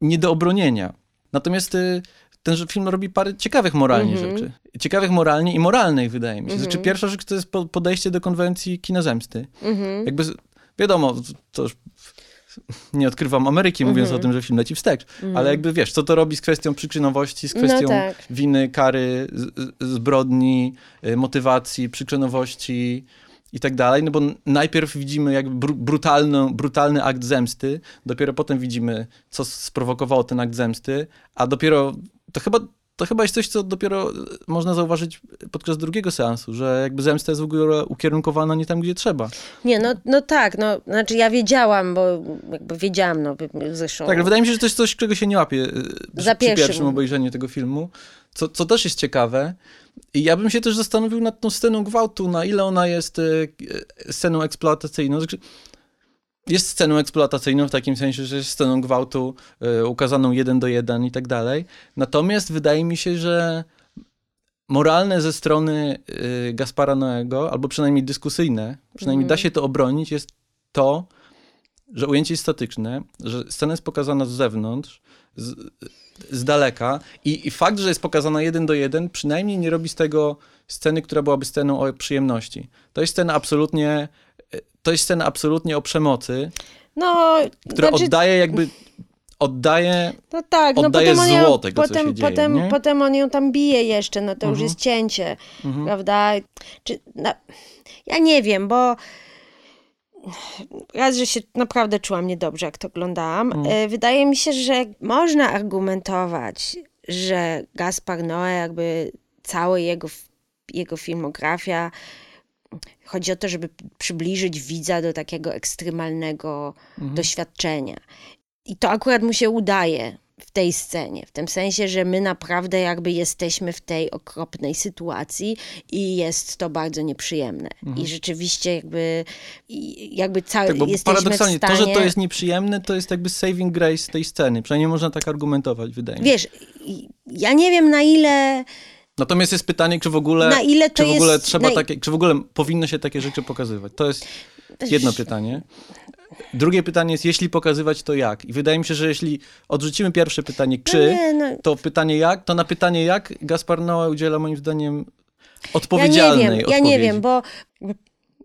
Speaker 2: nie do obronienia. Natomiast y, ten film robi parę ciekawych moralnie
Speaker 1: Mhm.
Speaker 2: rzeczy. Ciekawych moralnie i moralnych, wydaje mi się. Znaczy,
Speaker 1: Mhm.
Speaker 2: pierwsza rzecz to jest po- podejście do konwencji kina zemsty.
Speaker 1: Mhm.
Speaker 2: Jakby, z- wiadomo, to już nie odkrywam Ameryki, mówiąc
Speaker 1: Mhm.
Speaker 2: o tym, że film leci wstecz, ale jakby wiesz, co to robi z kwestią przyczynowości, z kwestią
Speaker 1: No tak.
Speaker 2: winy, kary, zbrodni, y, motywacji, przyczynowości i tak dalej, no bo najpierw widzimy jakby brutalny, brutalny akt zemsty, dopiero potem widzimy, co sprowokowało ten akt zemsty, a dopiero, to chyba to chyba jest coś, co dopiero można zauważyć podczas drugiego seansu, że jakby zemsta jest w ogóle ukierunkowana nie tam, gdzie trzeba.
Speaker 1: Nie, no, no tak, no, znaczy ja wiedziałam, bo jakby wiedziałam, no zresztą.
Speaker 2: Tak, ale wydaje mi się, że to jest coś, czego się nie łapie Za przy pierwszym. pierwszym obejrzeniu tego filmu, co, co też jest ciekawe. I ja bym się też zastanowił nad tą sceną gwałtu, na ile ona jest y, sceną eksploatacyjną. Jest sceną eksploatacyjną w takim sensie, że jest sceną gwałtu y, ukazaną jeden do jeden i tak dalej. Natomiast wydaje mi się, że moralne ze strony y, Gaspara Noego, albo przynajmniej dyskusyjne, przynajmniej mm. da się to obronić, jest to, że ujęcie jest statyczne, że scena jest pokazana z zewnątrz, z, z daleka i, i fakt, że jest pokazana jeden do jeden, przynajmniej nie robi z tego sceny, która byłaby sceną o przyjemności. To jest scena absolutnie to jest scena absolutnie o przemocy,
Speaker 1: no,
Speaker 2: która znaczy... oddaje jakby oddaje,
Speaker 1: no tak,
Speaker 2: no oddaje
Speaker 1: potem
Speaker 2: zło tego,
Speaker 1: potem,
Speaker 2: co się dzieje,
Speaker 1: potem,
Speaker 2: nie?
Speaker 1: potem on ją tam bije jeszcze, no to mhm. już jest cięcie, mhm. prawda? Czy, no, ja nie wiem, bo raz, że się naprawdę czułam niedobrze, jak to oglądałam. Mhm. E, wydaje mi się, że można argumentować, że Gaspar Noé, jakby cała jego, jego filmografia Chodzi o to, żeby przybliżyć widza do takiego ekstremalnego mhm. doświadczenia. I to akurat mu się udaje w tej scenie, w tym sensie, że my naprawdę jakby jesteśmy w tej okropnej sytuacji i jest to bardzo nieprzyjemne. Mhm. I rzeczywiście jakby jakby cały tak, bo jesteśmy
Speaker 2: paradoksalnie,
Speaker 1: w stanie...
Speaker 2: to, że to jest nieprzyjemne, to jest jakby saving grace tej sceny. Przynajmniej można tak argumentować, wydaje mi
Speaker 1: się. Wiesz, ja nie wiem na ile
Speaker 2: Natomiast jest pytanie, czy w ogóle,
Speaker 1: na ile to
Speaker 2: czy w ogóle
Speaker 1: jest,
Speaker 2: trzeba takie, czy w ogóle powinno się takie rzeczy pokazywać? To jest jedno pytanie. Drugie pytanie jest, jeśli pokazywać, to jak? I wydaje mi się, że jeśli odrzucimy pierwsze pytanie, czy, no nie, no. to pytanie jak, to na pytanie jak Gaspar Noé udziela moim zdaniem odpowiedzialnej ja nie wiem,
Speaker 1: Ja nie wiem, bo,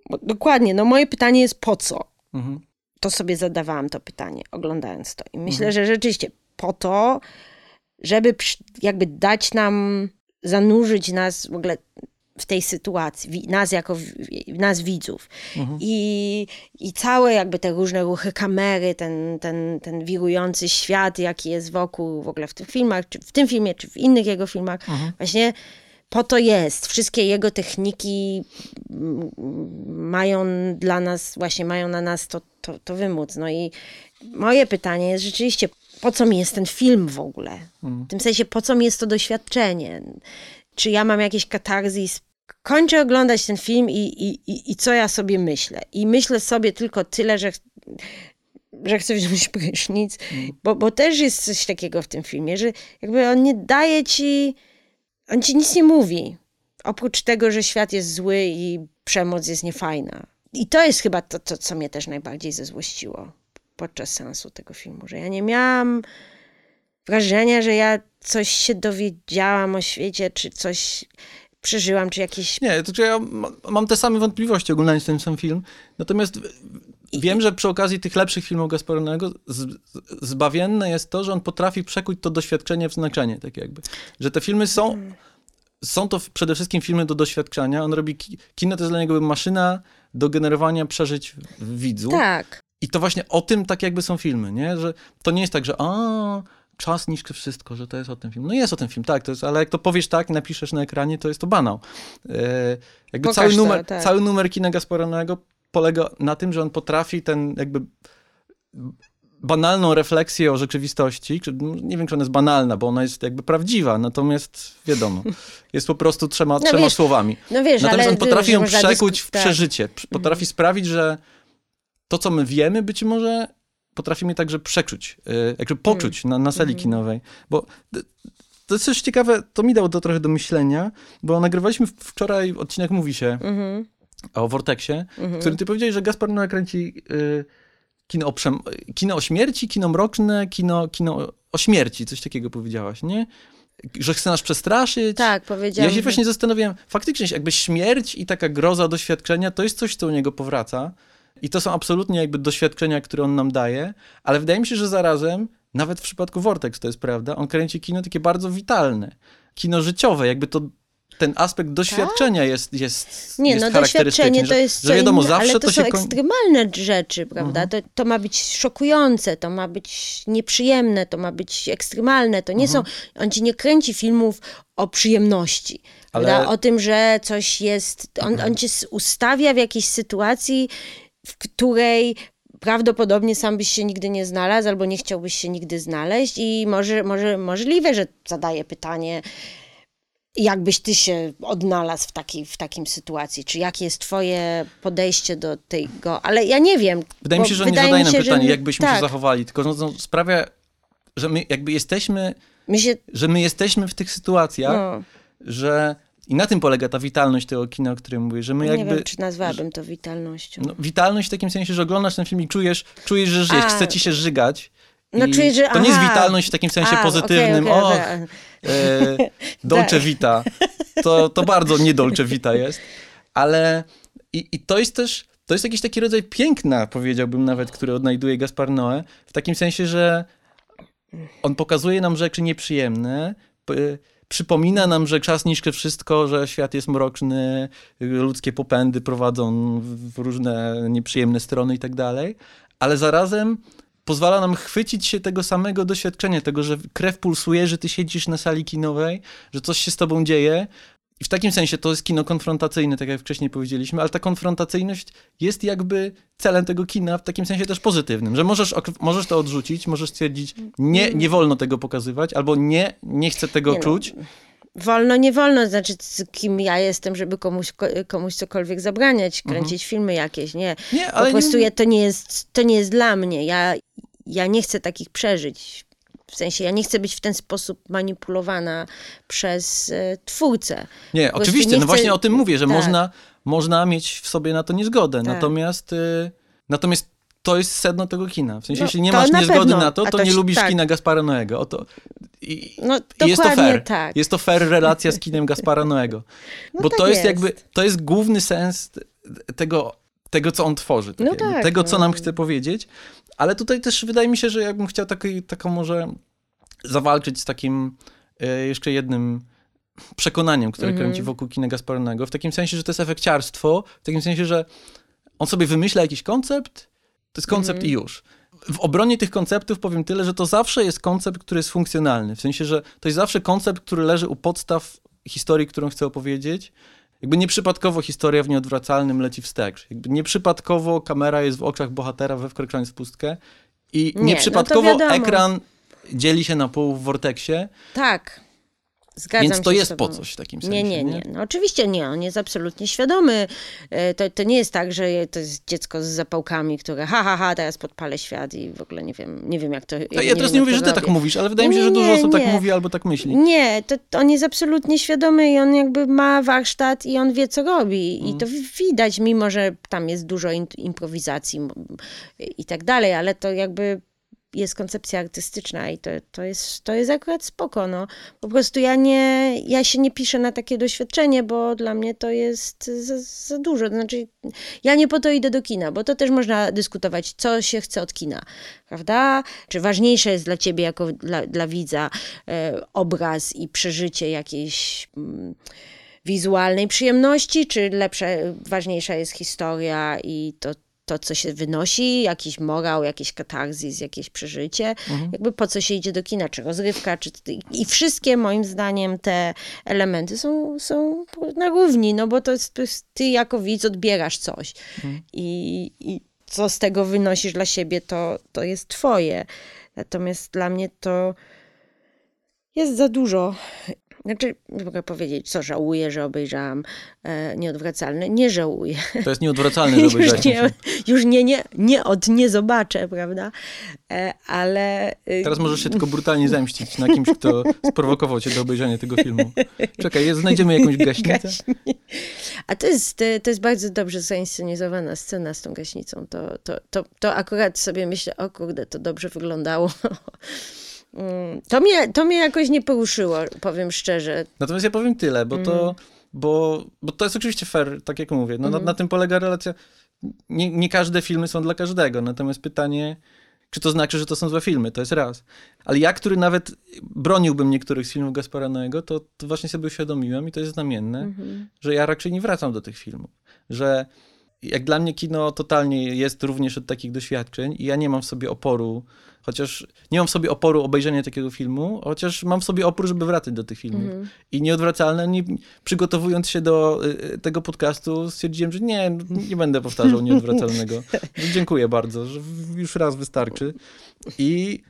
Speaker 1: bo, dokładnie, no moje pytanie jest po co? Mhm. To sobie zadawałam to pytanie, oglądając to. I myślę, mhm. że rzeczywiście po to, żeby jakby dać nam zanurzyć nas w ogóle w tej sytuacji, nas jako nas widzów. Mhm. I, I całe jakby te różne ruchy kamery, ten, ten, ten wirujący świat, jaki jest wokół w ogóle w tych filmach, czy w tym filmie, czy w innych jego filmach, mhm. właśnie po to jest. Wszystkie jego techniki mają dla nas, właśnie mają na nas to, to, to wymóc. No i moje pytanie jest rzeczywiście, po co mi jest ten film w ogóle? W tym sensie, po co mi jest to doświadczenie? Czy ja mam jakieś katarzis? Kończę oglądać ten film i, i, i, i co ja sobie myślę? I myślę sobie tylko tyle, że że chcę wziąć prysznic, bo, bo też jest coś takiego w tym filmie, że jakby on nie daje ci, on ci nic nie mówi. Oprócz tego, że świat jest zły i przemoc jest niefajna. I to jest chyba to, to co mnie też najbardziej zezłościło podczas sensu tego filmu, że ja nie miałam wrażenia, że ja coś się dowiedziałam o świecie, czy coś przeżyłam, czy jakieś...
Speaker 2: Nie, to ja mam te same wątpliwości oglądając ten sam film, natomiast wiem, że przy okazji tych lepszych filmów Gasparonego zbawienne jest to, że on potrafi przekuć to doświadczenie w znaczenie, tak jakby. Że te filmy są... Są to przede wszystkim filmy do doświadczenia. On robi kino, to jest dla niego maszyna do generowania przeżyć w widzu.
Speaker 1: Tak.
Speaker 2: I to właśnie o tym tak jakby są filmy, nie? Że to nie jest tak, że a, czas niszczy wszystko, że to jest o tym film. No jest o tym film, tak, to jest, ale jak to powiesz tak i napiszesz na ekranie, to jest to banał. E, jakby cały numer, to, tak. cały numer kina Gasparonego polega na tym, że on potrafi ten jakby banalną refleksję o rzeczywistości, nie wiem, czy ona jest banalna, bo ona jest jakby prawdziwa, natomiast wiadomo, jest po prostu trzema, no trzema wiesz, słowami.
Speaker 1: No wiesz,
Speaker 2: natomiast
Speaker 1: ale
Speaker 2: on potrafi ją przekuć w tak. przeżycie, potrafi mhm. sprawić, że to, co my wiemy, być może potrafimy także przeczuć, y, jakby poczuć na, na sali mm. kinowej. Bo to jest coś ciekawe, to mi dało to trochę do myślenia, bo nagrywaliśmy wczoraj odcinek Mówi się mm-hmm. o Vortexie, mm-hmm. w którym mhm. ty powiedziałeś, że Gaspar Noé kręci y, kino, o przem- kino o śmierci, kino mroczne, kino, kino o śmierci, coś takiego powiedziałaś, nie? że chce nas przestraszyć.
Speaker 1: Tak, powiedziałem.
Speaker 2: Ja się właśnie zastanawiałem, faktycznie jakby śmierć i taka groza doświadczenia to jest coś, co u niego powraca. I to są absolutnie jakby doświadczenia, które on nam daje, ale wydaje mi się, że zarazem, nawet w przypadku Vortex to jest prawda, on kręci kino takie bardzo witalne, kino życiowe, jakby to ten aspekt doświadczenia jest, jest,
Speaker 1: Nie,
Speaker 2: jest
Speaker 1: no doświadczenie to
Speaker 2: że-
Speaker 1: jest
Speaker 2: że,
Speaker 1: co
Speaker 2: wiadomo,
Speaker 1: inne, ale to,
Speaker 2: to
Speaker 1: są ekstremalne rzeczy, prawda? To, to ma być szokujące, to ma być nieprzyjemne, to ma być ekstremalne. To nie są, on ci nie kręci filmów o przyjemności.
Speaker 2: Ale-
Speaker 1: Prawda? O tym, że coś jest, on, on cię ustawia w jakiejś sytuacji, w której prawdopodobnie sam byś się nigdy nie znalazł, albo nie chciałbyś się nigdy znaleźć i może, może możliwe, że zadaje pytanie, jakbyś ty się odnalazł w takiej, w takim sytuacji? Czy jakie jest twoje podejście do tego? Ale ja nie wiem.
Speaker 2: Wydaje mi się, że nie zadaje nam
Speaker 1: się, że
Speaker 2: pytania,
Speaker 1: my-
Speaker 2: jak byśmy
Speaker 1: tak,
Speaker 2: się zachowali, tylko że on sprawia, że my jakby jesteśmy,
Speaker 1: My się,
Speaker 2: że my jesteśmy w tych sytuacjach,
Speaker 1: no,
Speaker 2: że i na tym polega ta witalność tego kina, o którym mówię, że my
Speaker 1: nie
Speaker 2: jakby...
Speaker 1: wiem, czy nazwałabym to witalnością.
Speaker 2: No, witalność w takim sensie, że oglądasz ten film i czujesz, czujesz że żyjesz,
Speaker 1: A.
Speaker 2: chce ci się żygać.
Speaker 1: No, czujesz, że-
Speaker 2: to nie jest witalność w takim sensie
Speaker 1: A,
Speaker 2: pozytywnym,
Speaker 1: okej, okej,
Speaker 2: och,
Speaker 1: okej.
Speaker 2: e, dolce vita. To, to bardzo nie dolce vita jest. Ale i, i to jest też, to jest jakiś taki rodzaj piękna, powiedziałbym nawet, który odnajduje Gaspar Noé, w takim sensie, że on pokazuje nam rzeczy nieprzyjemne, przypomina nam, że czas niszczy wszystko, że świat jest mroczny, ludzkie popędy prowadzą w różne nieprzyjemne strony i tak dalej, ale zarazem pozwala nam chwycić się tego samego doświadczenia, tego, że krew pulsuje, że ty siedzisz na sali kinowej, że coś się z tobą dzieje. I w takim sensie to jest kino konfrontacyjne, tak jak wcześniej powiedzieliśmy, ale ta konfrontacyjność jest jakby celem tego kina w takim sensie też pozytywnym, że możesz, możesz to odrzucić, możesz stwierdzić, nie, nie wolno tego pokazywać, albo nie, nie chcę tego
Speaker 1: Nie no,
Speaker 2: czuć.
Speaker 1: Wolno, nie wolno, znaczy kim ja jestem, żeby komuś, ko- komuś cokolwiek zabraniać, kręcić filmy jakieś, nie.
Speaker 2: Mhm. Nie,
Speaker 1: Po
Speaker 2: ale
Speaker 1: prostu
Speaker 2: nie,
Speaker 1: ja, to, nie jest, to nie jest dla mnie. Ja, ja nie chcę takich przeżyć. W sensie, ja nie chcę być w ten sposób manipulowana przez e, twórcę.
Speaker 2: Nie, oczywiście,
Speaker 1: nie
Speaker 2: no
Speaker 1: chcę-
Speaker 2: właśnie o tym mówię, że
Speaker 1: tak.
Speaker 2: można, można mieć w sobie na to niezgodę.
Speaker 1: Tak.
Speaker 2: Natomiast, y, natomiast to jest sedno tego kina. W sensie,
Speaker 1: No,
Speaker 2: jeśli nie masz
Speaker 1: na
Speaker 2: niezgody
Speaker 1: pewno.
Speaker 2: na to, to
Speaker 1: to
Speaker 2: nie lubisz
Speaker 1: tak.
Speaker 2: kina Gaspara Noego. O to, i,
Speaker 1: No,
Speaker 2: jest to fair.
Speaker 1: tak.
Speaker 2: Jest to fair relacja z kinem Gaspara Noego.
Speaker 1: No
Speaker 2: Bo
Speaker 1: tak
Speaker 2: to jest,
Speaker 1: jest.
Speaker 2: jakby, to jest główny sens tego, tego co on tworzy. tak
Speaker 1: No tak,
Speaker 2: tego, co
Speaker 1: no.
Speaker 2: nam chce powiedzieć. Ale tutaj też wydaje mi się, że ja bym chciał taki, taką może zawalczyć z takim e, jeszcze jednym przekonaniem, które
Speaker 1: Mhm.
Speaker 2: kręci wokół kina Gasparnego, w takim sensie, że to jest efekciarstwo, w takim sensie, że on sobie wymyśla jakiś koncept, to jest koncept
Speaker 1: Mhm.
Speaker 2: i już. W obronie tych konceptów powiem tyle, że to zawsze jest koncept, który jest funkcjonalny. W sensie, że to jest zawsze koncept, który leży u podstaw historii, którą chcę opowiedzieć. Jakby nieprzypadkowo historia w nieodwracalnym leci wstecz. Jakby nieprzypadkowo kamera jest w oczach bohatera we wkraczonym w pustkę i
Speaker 1: no to
Speaker 2: nieprzypadkowo
Speaker 1: wiadomo.
Speaker 2: ekran dzieli się na pół w vorteksie,
Speaker 1: Tak. Zgadzam
Speaker 2: więc to jest po coś w takim sensie.
Speaker 1: Nie, nie, nie. No, oczywiście nie, on jest absolutnie świadomy. E, To, to nie jest tak, że to jest dziecko z zapałkami, które ha, ha, ha, teraz podpalę świat i w ogóle nie wiem, nie wiem jak to
Speaker 2: Ja, ja teraz
Speaker 1: wiem,
Speaker 2: nie mówię,
Speaker 1: to
Speaker 2: że ty
Speaker 1: robię.
Speaker 2: tak mówisz, ale wydaje mi
Speaker 1: Nie,
Speaker 2: się, że dużo osób tak mówi albo tak myśli.
Speaker 1: Nie, to, to on jest absolutnie świadomy i on jakby ma warsztat i on wie, co robi.
Speaker 2: Mm.
Speaker 1: I to wi- widać, mimo że tam jest dużo in, improwizacji i tak dalej, ale to jakby jest koncepcja artystyczna i to, to, jest, to jest akurat spoko, no. Po prostu ja nie, ja się nie piszę na takie doświadczenie, bo dla mnie to jest za, za dużo. Znaczy, ja nie po to idę do kina, bo to też można dyskutować, co się chce od kina, prawda? Czy ważniejsze jest dla ciebie jako dla, dla widza e, obraz i przeżycie jakiejś mm, wizualnej przyjemności, czy lepsze, ważniejsza jest historia i to, to, co się wynosi, jakiś morał, jakiś katarzis, jakieś przeżycie. Jakby po co się idzie do kina, czy rozrywka, czy... I wszystkie moim zdaniem te elementy są, są na równi, no bo to jest, to jest ty jako widz odbierasz coś i, i co z tego wynosisz dla siebie, to, to jest twoje. Natomiast dla mnie to jest za dużo. Znaczy, nie mogę powiedzieć, co żałuję, że obejrzałam e, Nieodwracalne. Nie żałuję.
Speaker 2: To jest nieodwracalne, żeby
Speaker 1: już nie, już nie, nie, nie od nie zobaczę, prawda? E, ale... y,
Speaker 2: Teraz możesz się tylko brutalnie zemścić na kimś, kto sprowokował cię do obejrzenia tego filmu. Czekaj, znajdziemy jakąś gaśnicę.
Speaker 1: A to jest, e, to jest bardzo dobrze zainscenizowana scena z tą gaśnicą. To, to, to, to akurat sobie myślę, o kurde, to dobrze wyglądało. Mm, To mnie, to mnie jakoś nie poruszyło, powiem szczerze.
Speaker 2: Natomiast ja powiem tyle, bo to,
Speaker 1: Mhm.
Speaker 2: bo, bo to jest oczywiście fair, tak jak mówię. No, na, na tym polega relacja. Nie, nie każde filmy są dla każdego. Natomiast pytanie, Czy to znaczy, że to są złe filmy? To jest raz. Ale ja, który nawet broniłbym niektórych z filmów Gaspara Noego, to, to właśnie sobie uświadomiłem i to jest znamienne,
Speaker 1: Mhm.
Speaker 2: że ja raczej nie wracam do tych filmów. Że jak dla mnie kino totalnie jest również od takich doświadczeń i ja nie mam w sobie oporu, chociaż nie mam w sobie oporu obejrzenia takiego filmu, chociaż mam w sobie opór, żeby wracać do tych filmów.
Speaker 1: Mhm.
Speaker 2: I nieodwracalne, nie, przygotowując się do y, tego podcastu, stwierdziłem, że nie, nie będę powtarzał nieodwracalnego. Dziękuję bardzo, że już raz wystarczy. I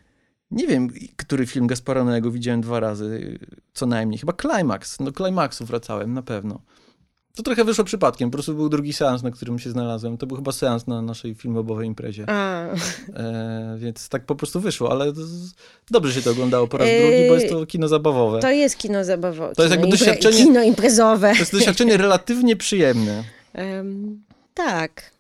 Speaker 2: nie wiem, który film Gaspara Noego widziałem dwa razy, y, co najmniej. Chyba Climax. No Climaxu wracałem, na pewno. To trochę wyszło przypadkiem, po prostu był drugi seans, na którym się znalazłem. To był chyba seans na naszej filmowej imprezie. E, więc tak po prostu wyszło, ale z- dobrze się to oglądało po raz
Speaker 1: Yy,
Speaker 2: drugi, bo jest to kino zabawowe.
Speaker 1: to jest kino zabawowe.
Speaker 2: To jest jakby doświadczenie-
Speaker 1: Kino imprezowe.
Speaker 2: To jest doświadczenie relatywnie przyjemne.
Speaker 1: Em, tak.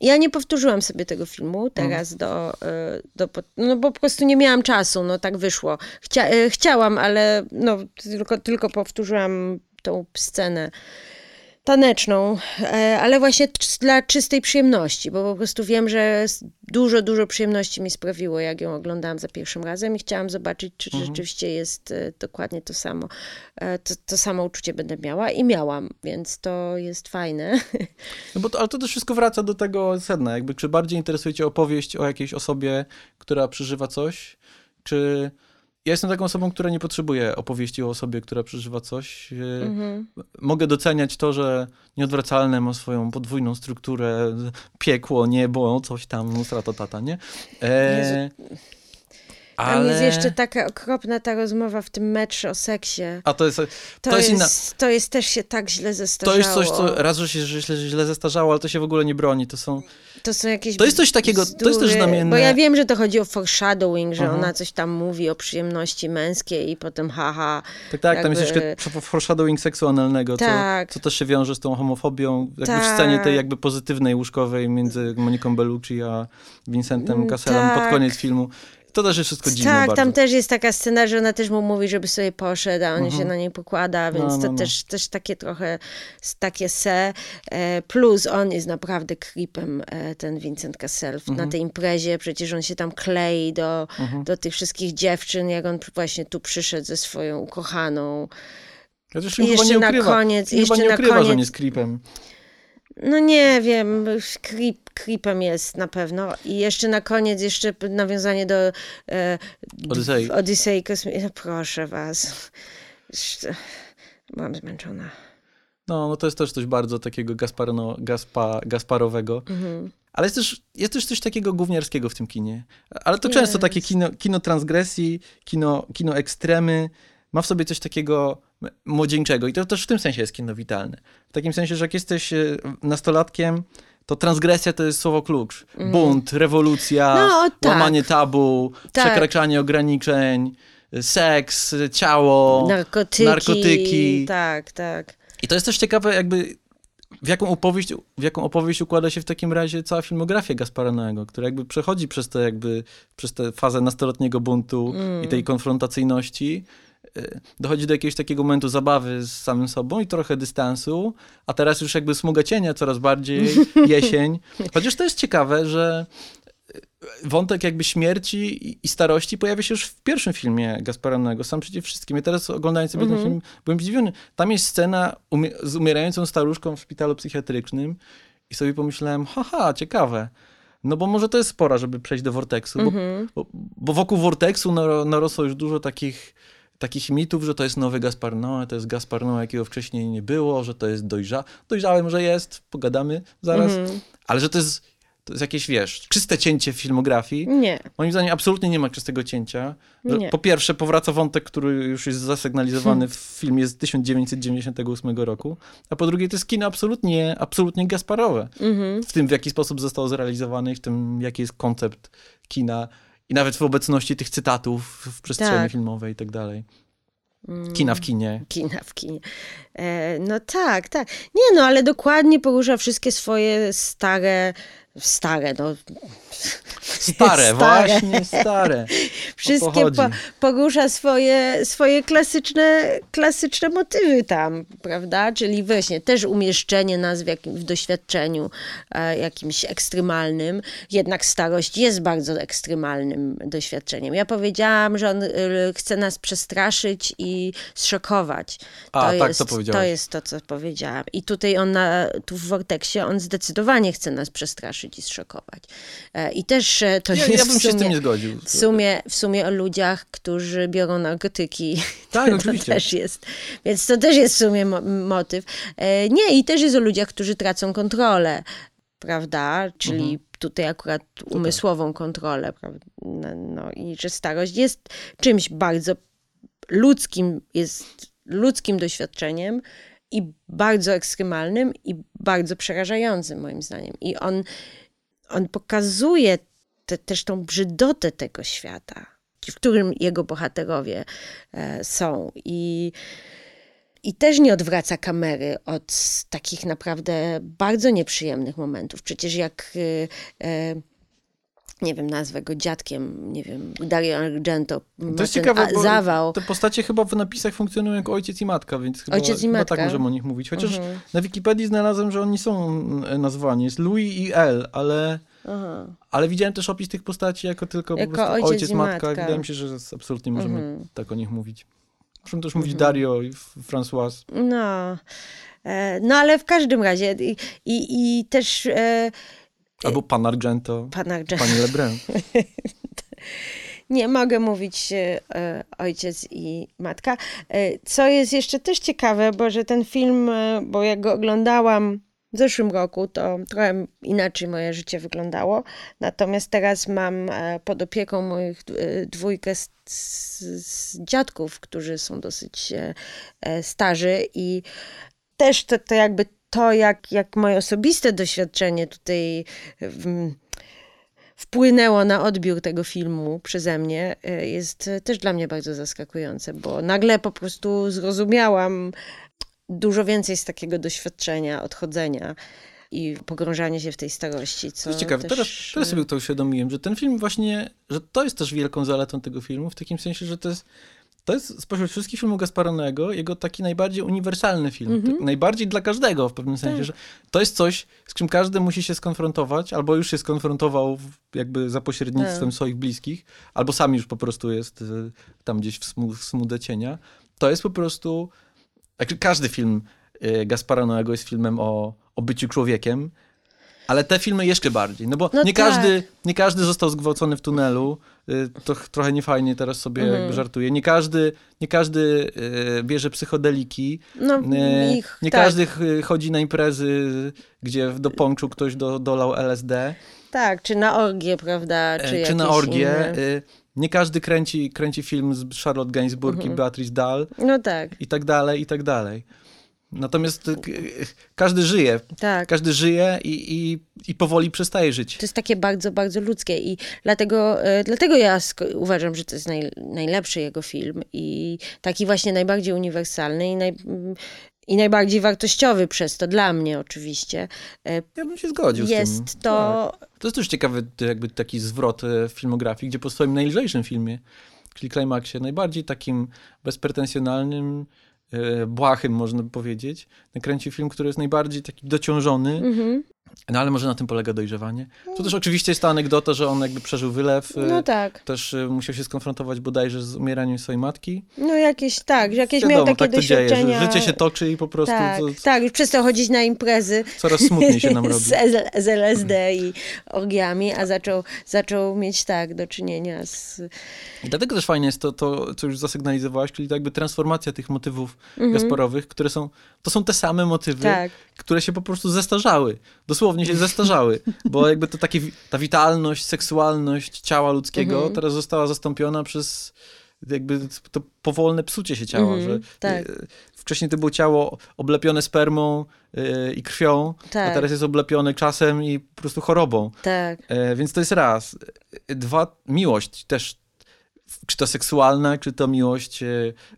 Speaker 1: Ja nie powtórzyłam sobie tego filmu teraz
Speaker 2: Mhm.
Speaker 1: do, e, do. No bo po prostu nie miałam czasu, no tak wyszło. Chcia, e, chciałam, ale no, tylko, tylko powtórzyłam tą scenę taneczną, e, ale właśnie dla czystej przyjemności, bo po prostu wiem, że dużo, dużo przyjemności mi sprawiło, jak ją oglądałam za pierwszym razem i chciałam zobaczyć, czy
Speaker 2: Mhm.
Speaker 1: rzeczywiście jest e, dokładnie to samo. E, To, to samo uczucie będę miała i miałam, więc to jest fajne.
Speaker 2: No bo to, ale to też wszystko wraca do tego sedna. Jakby, czy bardziej interesuje cię opowieść o jakiejś osobie, która przeżywa coś, czy... Ja jestem taką osobą, która nie potrzebuje opowieści o osobie, która przeżywa coś. E,
Speaker 1: Mhm.
Speaker 2: Mogę doceniać to, że nieodwracalne ma swoją podwójną strukturę, piekło, niebo, coś tam, strata tata, nie? E,
Speaker 1: Tam jest jeszcze taka okropna ta rozmowa w tym metrze o seksie.
Speaker 2: A to jest,
Speaker 1: To,
Speaker 2: to jest inna...
Speaker 1: to jest też się tak źle
Speaker 2: To
Speaker 1: zestarzało.
Speaker 2: jest coś, co raz, że się że źle, źle zestarzało, ale to się w ogóle nie broni. To są...
Speaker 1: To są jakieś
Speaker 2: To jest coś takiego- to jest też
Speaker 1: bzdury,
Speaker 2: znamienne.
Speaker 1: Bo ja wiem, że to chodzi o foreshadowing, że
Speaker 2: Mhm.
Speaker 1: ona coś tam mówi o przyjemności męskiej i potem haha.
Speaker 2: Tak, tak, tam jest
Speaker 1: Jakby-
Speaker 2: jeszcze foreshadowing seksu analnego,
Speaker 1: Tak.
Speaker 2: co, co też się wiąże z tą homofobią, jakby w
Speaker 1: Tak.
Speaker 2: scenie tej jakby pozytywnej, łóżkowej między Moniką Bellucci a Vincentem
Speaker 1: Mm,
Speaker 2: Cassellem pod
Speaker 1: tak.
Speaker 2: koniec filmu. To też jest wszystko dziwne
Speaker 1: tak,
Speaker 2: bardzo.
Speaker 1: tam też jest taka scena, że ona też mu mówi, żeby sobie poszedł, a on
Speaker 2: Mhm.
Speaker 1: się na niej pokłada, więc
Speaker 2: No, no,
Speaker 1: to
Speaker 2: no.
Speaker 1: Też, też takie trochę takie se. E, plus on jest naprawdę creepem, e, ten Vincent Cassel,
Speaker 2: Mhm.
Speaker 1: na tej imprezie. Przecież on się tam klei do, do tych wszystkich dziewczyn, jak on właśnie tu przyszedł ze swoją ukochaną.
Speaker 2: Chociaż
Speaker 1: I jeszcze
Speaker 2: nie
Speaker 1: na
Speaker 2: ukrywa,
Speaker 1: koniec- jeszcze
Speaker 2: nie
Speaker 1: na
Speaker 2: ukrywa, że
Speaker 1: koniec-
Speaker 2: on jest creepem.
Speaker 1: No nie wiem, creep, creepem jest na pewno. I jeszcze na koniec, jeszcze nawiązanie do e,
Speaker 2: Odysei.
Speaker 1: Odysei Kosmicznej. No proszę was. Byłam zmęczona.
Speaker 2: No, no to jest też coś bardzo takiego Gasparno, Gaspa, Gasparowego.
Speaker 1: Mhm.
Speaker 2: Ale jest też, jest też coś takiego gówniarskiego w tym kinie. Ale to
Speaker 1: Jest.
Speaker 2: często takie kino, kino transgresji, kino, kino ekstremy, ma w sobie coś takiego młodzieńczego. I to też w tym sensie jest kino witalne. W takim sensie, że jak jesteś e, nastolatkiem, to transgresja to jest słowo klucz. Bunt, rewolucja.
Speaker 1: No, tak.
Speaker 2: łamanie tabu,
Speaker 1: Tak.
Speaker 2: przekraczanie ograniczeń, e, seks, ciało,
Speaker 1: Narkotyki.
Speaker 2: narkotyki.
Speaker 1: Tak, tak.
Speaker 2: I to jest też ciekawe, jakby w jaką opowieść, w jaką opowieść układa się w takim razie cała filmografia Gaspara Noego, która jakby przechodzi przez tę jakby, przez tę fazę nastoletniego buntu i tej konfrontacyjności. Y, Dochodzi do jakiegoś takiego momentu zabawy z samym sobą i trochę dystansu, a teraz już jakby smuga cienia coraz bardziej, jesień. Chociaż to jest ciekawe, że y, wątek jakby śmierci i- starości pojawia się już w pierwszym filmie Gaspara Noego, sam przeciw wszystkim. Ja teraz oglądając sobie ten film, byłem zdziwiony. Tam jest scena umie- z umierającą staruszką w szpitalu psychiatrycznym i sobie pomyślałem, haha, ciekawe. No bo może to jest spora, żeby przejść do Vortexu, bo, bo, bo wokół Vortexu nar- narosło już dużo takich, takich mitów, że to jest nowy Gaspar Noe, to jest Gaspar Noe, jakiego wcześniej nie było, że to jest dojrza... dojrzałym, że jest, pogadamy zaraz, ale że to jest, to jest jakieś, wiesz, czyste cięcie w filmografii.
Speaker 1: Nie.
Speaker 2: Moim zdaniem absolutnie nie ma czystego cięcia. Że
Speaker 1: Nie.
Speaker 2: Po pierwsze powraca wątek, który już jest zasygnalizowany w filmie z 1998 roku, a po drugie to jest kino absolutnie, absolutnie Gasparowe. W tym, w jaki sposób został zrealizowany i w tym, jaki jest koncept kina i nawet w obecności tych cytatów w przestrzeni
Speaker 1: Tak.
Speaker 2: filmowej i tak dalej. Kina w kinie.
Speaker 1: Kina w kinie. E, no tak, tak. Nie no, ale dokładnie porusza wszystkie swoje stare, stare, no
Speaker 2: Stare,
Speaker 1: Stare.
Speaker 2: właśnie stare.
Speaker 1: wszystkie po, porusza swoje, swoje klasyczne, klasyczne motywy tam, prawda? Czyli właśnie też umieszczenie nas w, jakim, w doświadczeniu e, jakimś ekstremalnym. Jednak starość jest bardzo ekstremalnym doświadczeniem. Ja powiedziałam, że on y, chce nas przestraszyć i zszokować. To
Speaker 2: A, tak,
Speaker 1: jest,
Speaker 2: to powiedziałeś.
Speaker 1: To jest to, co powiedziałam. I tutaj on na, tu w Vortexie on zdecydowanie chce nas przestraszyć i zszokować. E, I też e, to
Speaker 2: Ja,
Speaker 1: jest
Speaker 2: ja bym się z
Speaker 1: sumie,
Speaker 2: tym nie zgodził.
Speaker 1: w sumie, w sumie o ludziach, którzy biorą narkotyki.
Speaker 2: Tak,
Speaker 1: to
Speaker 2: oczywiście.
Speaker 1: też jest. Więc to też jest w sumie mo- motyw. E, Nie, i też jest o ludziach, którzy tracą kontrolę, prawda? Czyli
Speaker 2: Mhm.
Speaker 1: tutaj akurat umysłową kontrolę, prawda? No, no i że starość jest czymś bardzo ludzkim, jest ludzkim doświadczeniem i bardzo ekstremalnym i bardzo przerażającym moim zdaniem. I on, on pokazuje te, też tą brzydotę tego świata, w którym jego bohaterowie e, są. I, I też nie odwraca kamery od takich naprawdę bardzo nieprzyjemnych momentów. Przecież jak e, e, nie wiem, nazwę go dziadkiem, nie wiem, Dario Argento,
Speaker 2: To jest ciekawe, bo
Speaker 1: zawał.
Speaker 2: te postacie chyba w napisach funkcjonują jako ojciec i matka, więc chyba,
Speaker 1: Ojciec i
Speaker 2: chyba
Speaker 1: matka.
Speaker 2: tak możemy o nich mówić. Chociaż
Speaker 1: Mhm.
Speaker 2: na Wikipedii znalazłem, że oni są mm, nazwani. Jest Louis i El, ale,
Speaker 1: Aha.
Speaker 2: ale widziałem też opis tych postaci jako tylko
Speaker 1: Jako
Speaker 2: po prostu
Speaker 1: ojciec
Speaker 2: ojciec,
Speaker 1: i
Speaker 2: matka.
Speaker 1: matka.
Speaker 2: Wydaje mi się, że absolutnie możemy
Speaker 1: Mhm.
Speaker 2: tak o nich mówić. Możemy też mówić Dario i F- François.
Speaker 1: No. E, No ale w każdym razie i, i, i też e,
Speaker 2: Albo pan Argento,
Speaker 1: pan Argento.
Speaker 2: pani Lebrun.
Speaker 1: Nie mogę mówić e, ojciec i matka. E, co jest jeszcze też ciekawe, bo że ten film, e, bo jak go oglądałam w zeszłym roku, to trochę inaczej moje życie wyglądało. Natomiast teraz mam pod opieką moich dwójkę z, z, dziadków, którzy są dosyć starzy i też to, to jakby to, jak, jak moje osobiste doświadczenie tutaj wpłynęło na odbiór tego filmu przeze mnie, e, jest e, też dla mnie bardzo zaskakujące, bo nagle po prostu zrozumiałam dużo więcej z takiego doświadczenia, odchodzenia i pogrążania się w tej starości. Co
Speaker 2: To jest ciekawe.
Speaker 1: też,
Speaker 2: Teraz, teraz sobie to uświadomiłem, że ten film właśnie, że to jest też wielką zaletą tego filmu, w takim sensie, że to jest to jest spośród wszystkich filmów Gasparonego jego taki najbardziej uniwersalny film.
Speaker 1: Mhm.
Speaker 2: Tak, najbardziej dla każdego w pewnym sensie,
Speaker 1: Tak.
Speaker 2: że to jest coś, z czym każdy musi się skonfrontować, albo już się skonfrontował jakby za pośrednictwem
Speaker 1: Tak.
Speaker 2: swoich bliskich, albo sam już po prostu jest y, tam gdzieś w, smu, w smude cienia. To jest po prostu... Jakby każdy film y, Gasparanoego jest filmem o, o byciu człowiekiem, ale te filmy jeszcze bardziej, no bo
Speaker 1: No
Speaker 2: nie,
Speaker 1: tak.
Speaker 2: każdy, nie każdy został zgwałcony w tunelu, y, to ch- trochę niefajnie teraz sobie
Speaker 1: Mhm.
Speaker 2: jakby żartuję. Nie każdy, nie każdy y, bierze psychodeliki,
Speaker 1: No,
Speaker 2: y,
Speaker 1: ich,
Speaker 2: nie
Speaker 1: tak,
Speaker 2: każdy ch- chodzi na imprezy, gdzie do ponczu ktoś do, dolał LSD,
Speaker 1: Tak, czy na orgię, prawda? Czy,
Speaker 2: e, czy na
Speaker 1: jakieś
Speaker 2: orgię.
Speaker 1: Inne.
Speaker 2: Nie każdy kręci, kręci film z Charlotte Gainsbourg
Speaker 1: Mhm.
Speaker 2: i Beatrice Dahl
Speaker 1: No tak,
Speaker 2: i tak dalej, i tak dalej. Natomiast y, k- każdy żyje,
Speaker 1: tak.
Speaker 2: każdy żyje i, i, i powoli przestaje żyć.
Speaker 1: To jest takie bardzo, bardzo ludzkie i dlatego, e, dlatego ja uważam, że to jest naj, najlepszy jego film i taki właśnie najbardziej uniwersalny i, naj, i najbardziej wartościowy przez to, dla mnie oczywiście.
Speaker 2: Ja bym się zgodził z tym.
Speaker 1: Jest to...
Speaker 2: Tak. To jest też ciekawy jakby taki zwrot e, w filmografii, gdzie po swoim najlżejszym filmie, czyli Climaxie, najbardziej takim bezpretensjonalnym, błahym można powiedzieć, nakręcił film, który jest najbardziej taki dociążony,
Speaker 1: Mhm.
Speaker 2: No ale może na tym polega dojrzewanie. To też oczywiście jest ta anegdota, że on jakby przeżył wylew, e,
Speaker 1: No tak.
Speaker 2: też e, musiał się skonfrontować bodajże z umieraniem swojej matki.
Speaker 1: No jakieś, tak, że jakieś
Speaker 2: Wiadomo,
Speaker 1: miał takie
Speaker 2: tak to dzieje,
Speaker 1: doświadczenia.
Speaker 2: że życie się toczy i po prostu
Speaker 1: tak,
Speaker 2: to,
Speaker 1: tak, już przestał chodzić na imprezy
Speaker 2: coraz smutniej się nam robi.
Speaker 1: z, z LSD i orgiami, a zaczął, zaczął mieć tak do czynienia z...
Speaker 2: I dlatego też fajne jest to, to, co już zasygnalizowałaś, czyli to jakby transformacja tych motywów
Speaker 1: Mhm.
Speaker 2: Które są, to są te same motywy,
Speaker 1: Tak.
Speaker 2: Które się po prostu zestarzały. Dosłownie się zestarzały, bo jakby to takie, ta witalność, seksualność ciała ludzkiego
Speaker 1: Mhm.
Speaker 2: teraz została zastąpiona przez jakby to powolne psucie się ciała,
Speaker 1: Mhm,
Speaker 2: że
Speaker 1: tak.
Speaker 2: e, wcześniej to było ciało oblepione spermą e, i krwią, a
Speaker 1: Tak.
Speaker 2: teraz jest oblepione czasem i po prostu chorobą.
Speaker 1: Tak,
Speaker 2: E, więc to jest raz. Dwa, miłość też. Czy to seksualna, czy to miłość e,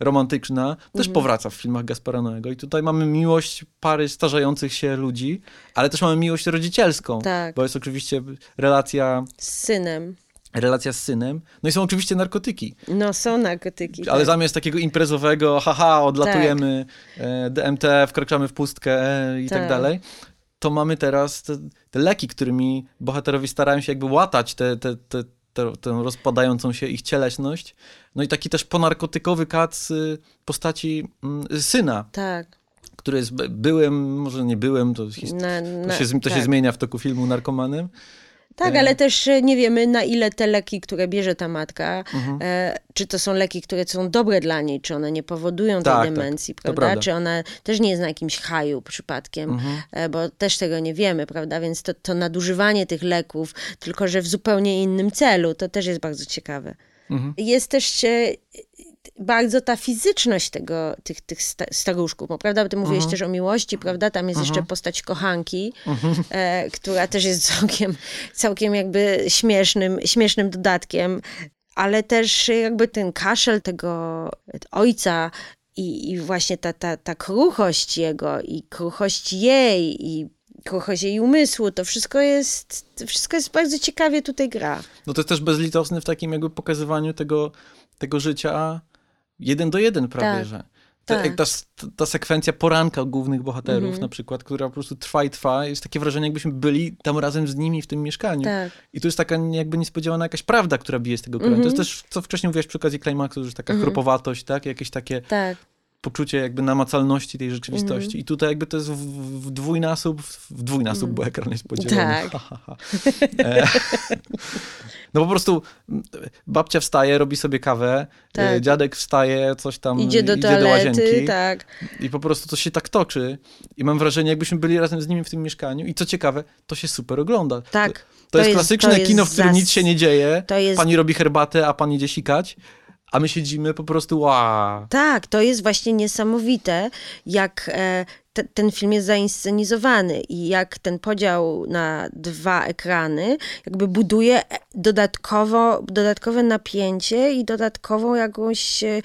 Speaker 2: romantyczna, też
Speaker 1: Mhm.
Speaker 2: powraca w filmach Gasparanoego. I tutaj mamy miłość pary starzejących się ludzi, ale też mamy miłość rodzicielską,
Speaker 1: tak.
Speaker 2: bo jest oczywiście relacja
Speaker 1: Z synem.
Speaker 2: relacja z synem. No i są oczywiście narkotyki.
Speaker 1: No są narkotyki.
Speaker 2: Ale
Speaker 1: tak.
Speaker 2: zamiast takiego imprezowego, haha, odlatujemy, e, DMT, wkraczamy w pustkę e, i tak,
Speaker 1: Tak.
Speaker 2: dalej, to mamy teraz te, te leki, którymi bohaterowie starają się jakby łatać te, te, te, tę rozpadającą się ich cieleśność. No i taki też ponarkotykowy kac y, postaci mm, syna,
Speaker 1: Tak.
Speaker 2: który jest by- byłym, może nie byłym, to, his-
Speaker 1: Na,
Speaker 2: to,
Speaker 1: na,
Speaker 2: się, to się
Speaker 1: tak.
Speaker 2: zmienia w toku filmu narkomanem.
Speaker 1: Tak, ale też e, nie wiemy, na ile te leki, które bierze ta matka,
Speaker 2: Mhm.
Speaker 1: e, czy to są leki, które są dobre dla niej, czy one nie powodują tej
Speaker 2: Tak, tak,
Speaker 1: demencji,
Speaker 2: to
Speaker 1: prawda?
Speaker 2: prawda.
Speaker 1: Czy ona też nie jest na jakimś haju przypadkiem,
Speaker 2: Mhm.
Speaker 1: e, bo też tego nie wiemy, prawda? Więc to, to nadużywanie tych leków, tylko że w zupełnie innym celu, to też jest bardzo ciekawe.
Speaker 2: Mhm.
Speaker 1: Jest też e, bardzo ta fizyczność tego, tych, tych sta- staruszków, bo prawda, ty mówiłeś
Speaker 2: Mhm.
Speaker 1: też o miłości, prawda, tam jest jeszcze postać kochanki, e, która też jest całkiem, całkiem jakby śmiesznym, śmiesznym dodatkiem, ale też jakby ten kaszel tego ojca i, i właśnie ta, ta, ta kruchość jego i kruchość jej i kruchość jej umysłu, to wszystko jest, to wszystko jest bardzo ciekawie tutaj gra.
Speaker 2: No to jest też bezlitosny w takim jakby pokazywaniu tego, tego życia jeden do jeden prawie,
Speaker 1: Tak,
Speaker 2: że. Ta,
Speaker 1: tak.
Speaker 2: ta, ta sekwencja poranka głównych bohaterów
Speaker 1: Mhm.
Speaker 2: na przykład, która po prostu trwa i trwa, jest takie wrażenie, jakbyśmy byli tam razem z nimi w tym mieszkaniu.
Speaker 1: Tak.
Speaker 2: I tu jest taka jakby niespodziewana jakaś prawda, która bije z tego kraju. To jest też, co wcześniej mówiłaś przy okazji klimaksu, że taka chropowatość, tak? Jakieś takie
Speaker 1: Tak.
Speaker 2: Poczucie jakby namacalności tej rzeczywistości.
Speaker 1: Mhm.
Speaker 2: I tutaj jakby to jest w, w dwójnasób, w dwójnasób, bo ekran jest podzielony.
Speaker 1: Tak.
Speaker 2: Ha, ha, ha. E, no po prostu m, babcia wstaje, robi sobie kawę,
Speaker 1: Tak.
Speaker 2: e, dziadek wstaje, coś tam
Speaker 1: Idzie do
Speaker 2: do
Speaker 1: toalety,
Speaker 2: łazienki
Speaker 1: tak.
Speaker 2: i po prostu to się tak toczy i mam wrażenie, jakbyśmy byli razem z nimi w tym mieszkaniu i co ciekawe, to się super ogląda.
Speaker 1: Tak.
Speaker 2: To, to, jest, klasyczne
Speaker 1: to jest
Speaker 2: kino, w którym
Speaker 1: zas-
Speaker 2: nic się nie dzieje,
Speaker 1: To jest
Speaker 2: pani robi herbatę, a pan idzie sikać, a my siedzimy po prostu wow.
Speaker 1: Tak, to jest właśnie niesamowite, jak e, te, ten film jest zainscenizowany i jak ten podział na dwa ekrany jakby buduje e, dodatkowo, dodatkowe napięcie i dodatkową jakąś e,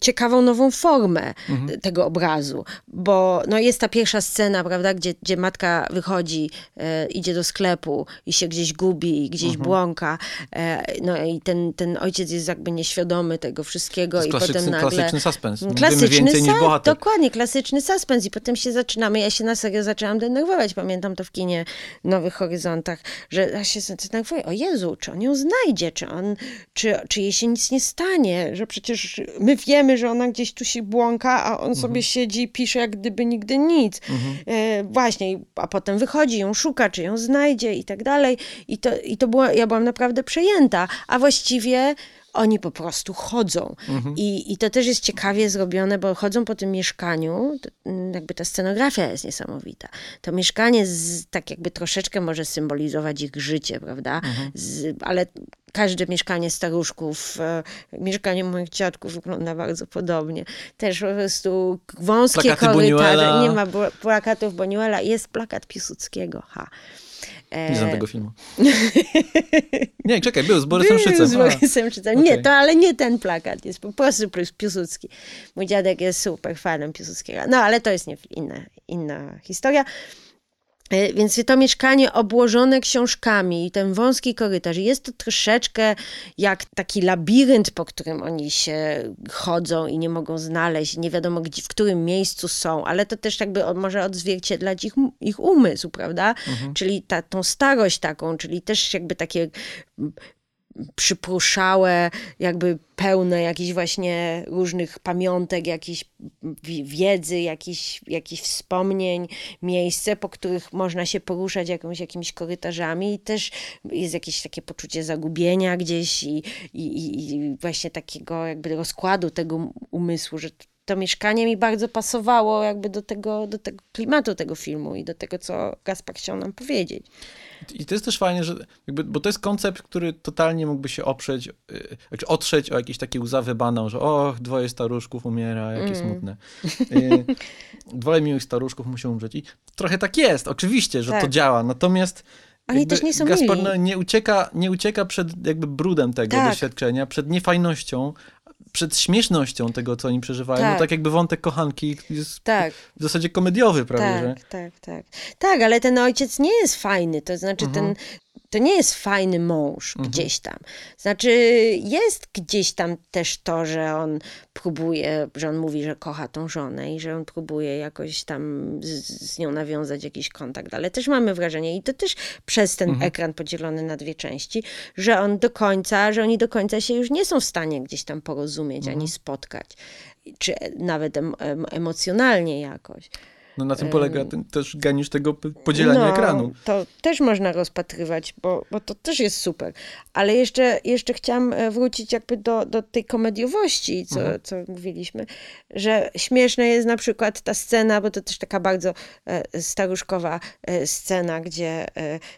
Speaker 1: ciekawą nową formę
Speaker 2: Mhm.
Speaker 1: tego obrazu, bo no jest ta pierwsza scena, prawda, gdzie, gdzie matka wychodzi, e, idzie do sklepu i się gdzieś gubi, gdzieś
Speaker 2: Mhm.
Speaker 1: błąka, e, no i ten, ten ojciec jest jakby nieświadomy tego wszystkiego
Speaker 2: To jest
Speaker 1: i
Speaker 2: klasyczny,
Speaker 1: potem nagle...
Speaker 2: klasyczny suspens.
Speaker 1: Klasyczny
Speaker 2: więcej niż bohater.
Speaker 1: Dokładnie, klasyczny suspens i potem się zaczynamy, ja się na serio zaczęłam denerwować, pamiętam to w kinie Nowych Horyzontach, że ja się denerwuję, o Jezu, czy on ją znajdzie, czy on, czy, czy jej się nic nie stanie, że przecież my wiemy, że ona gdzieś tu się błąka, a on sobie siedzi i pisze jak gdyby nigdy nic. E, właśnie, a potem wychodzi, ją szuka, czy ją znajdzie i tak dalej. I to, i to było, ja byłam naprawdę przejęta, a właściwie oni po prostu chodzą. I, I to też jest ciekawie zrobione, bo chodzą po tym mieszkaniu, mm, jakby ta scenografia jest niesamowita. To mieszkanie z, tak jakby troszeczkę może symbolizować ich życie, prawda? Z, ale każde mieszkanie staruszków, e, mieszkanie moich dziadków wygląda bardzo podobnie. Też po prostu wąskie
Speaker 2: Plakaty
Speaker 1: korytarze. Nie ma plakatów Boniuela, jest plakat Piłsudskiego. Ha. E,
Speaker 2: Nie znam tego filmu. Nie, czekaj, był z Borysem
Speaker 1: był
Speaker 2: Szycem.
Speaker 1: Z Borysem Szycem. Nie,
Speaker 2: okej.
Speaker 1: to ale nie ten plakat, jest po prostu Piłs- Piłsudski. Mój dziadek jest super fanem Piłsudskiego. No ale to jest nie, inna, inna historia. E, Więc to mieszkanie obłożone książkami i ten wąski korytarz, jest to troszeczkę jak taki labirynt, po którym oni się chodzą i nie mogą znaleźć, nie wiadomo gdzie, w którym miejscu są, ale to też jakby może odzwierciedlać ich, ich umysł, prawda? Czyli ta, tą starość taką, czyli też jakby takie przypruszałe, jakby pełne jakichś właśnie różnych pamiątek, jakiejś wi- wiedzy, jakichś, jakichś wspomnień, miejsce, po których można się poruszać jakąś, jakimiś korytarzami i też jest jakieś takie poczucie zagubienia gdzieś i, i- i właśnie takiego jakby rozkładu tego umysłu, że to mieszkanie mi bardzo pasowało jakby do tego, do tego klimatu tego filmu i do tego, co Gaspar chciał nam powiedzieć.
Speaker 2: I to jest też fajne, że jakby, bo to jest koncept, który totalnie mógłby się oprzeć, yy, znaczy otrzeć o jakieś takie łzawy banał, że och, dwoje staruszków umiera, jakie
Speaker 1: Mm.
Speaker 2: smutne. Yy, dwoje miłych staruszków musi umrzeć. I trochę tak jest, oczywiście, że to
Speaker 1: Tak.
Speaker 2: działa. Natomiast
Speaker 1: Oni też nie są
Speaker 2: Gaspar
Speaker 1: mili.
Speaker 2: no, nie, ucieka, nie ucieka przed jakby brudem tego
Speaker 1: Tak.
Speaker 2: doświadczenia, przed niefajnością, przed śmiesznością tego, co oni przeżywają.
Speaker 1: Tak.
Speaker 2: No tak jakby wątek kochanki jest
Speaker 1: Tak.
Speaker 2: w zasadzie komediowy prawie, że...
Speaker 1: Tak, tak, tak. Tak, ale ten ojciec nie jest fajny, to znaczy
Speaker 2: Mhm.
Speaker 1: ten to nie jest fajny mąż
Speaker 2: Mhm.
Speaker 1: gdzieś tam. Znaczy, jest gdzieś tam też to, że on próbuje, że on mówi, że kocha tą żonę i że on próbuje jakoś tam z, z nią nawiązać jakiś kontakt, ale też mamy wrażenie, i to też przez ten
Speaker 2: Mhm.
Speaker 1: ekran podzielony na dwie części, że on do końca, że oni do końca się już nie są w stanie gdzieś tam porozumieć
Speaker 2: Mhm.
Speaker 1: ani spotkać, czy nawet em, em, emocjonalnie jakoś.
Speaker 2: No na tym polega ten, też geniusz tego podzielania
Speaker 1: no,
Speaker 2: ekranu.
Speaker 1: To też można rozpatrywać, bo, bo to też jest super. Ale jeszcze, jeszcze chciałam e, wrócić jakby do, do tej komediowości, co,
Speaker 2: Mhm.
Speaker 1: co mówiliśmy, że śmieszna jest na przykład ta scena, bo to też taka bardzo e, staruszkowa e, scena, gdzie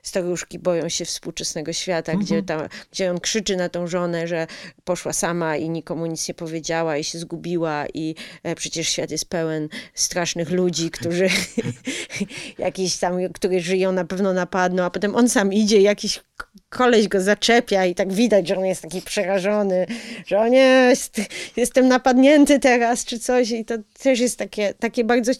Speaker 1: staruszki boją się współczesnego świata,
Speaker 2: Mhm.
Speaker 1: gdzie, tam, gdzie on krzyczy na tą żonę, że poszła sama i nikomu nic nie powiedziała i się zgubiła i przecież świat jest pełen strasznych ludzi, którzy jakiś tam, którzy żyją na pewno napadną, a potem on sam idzie jakiś koleś go zaczepia i tak widać, że on jest taki przerażony, że o nie, jest, jestem napadnięty teraz, czy coś i to też jest takie, takie bardzo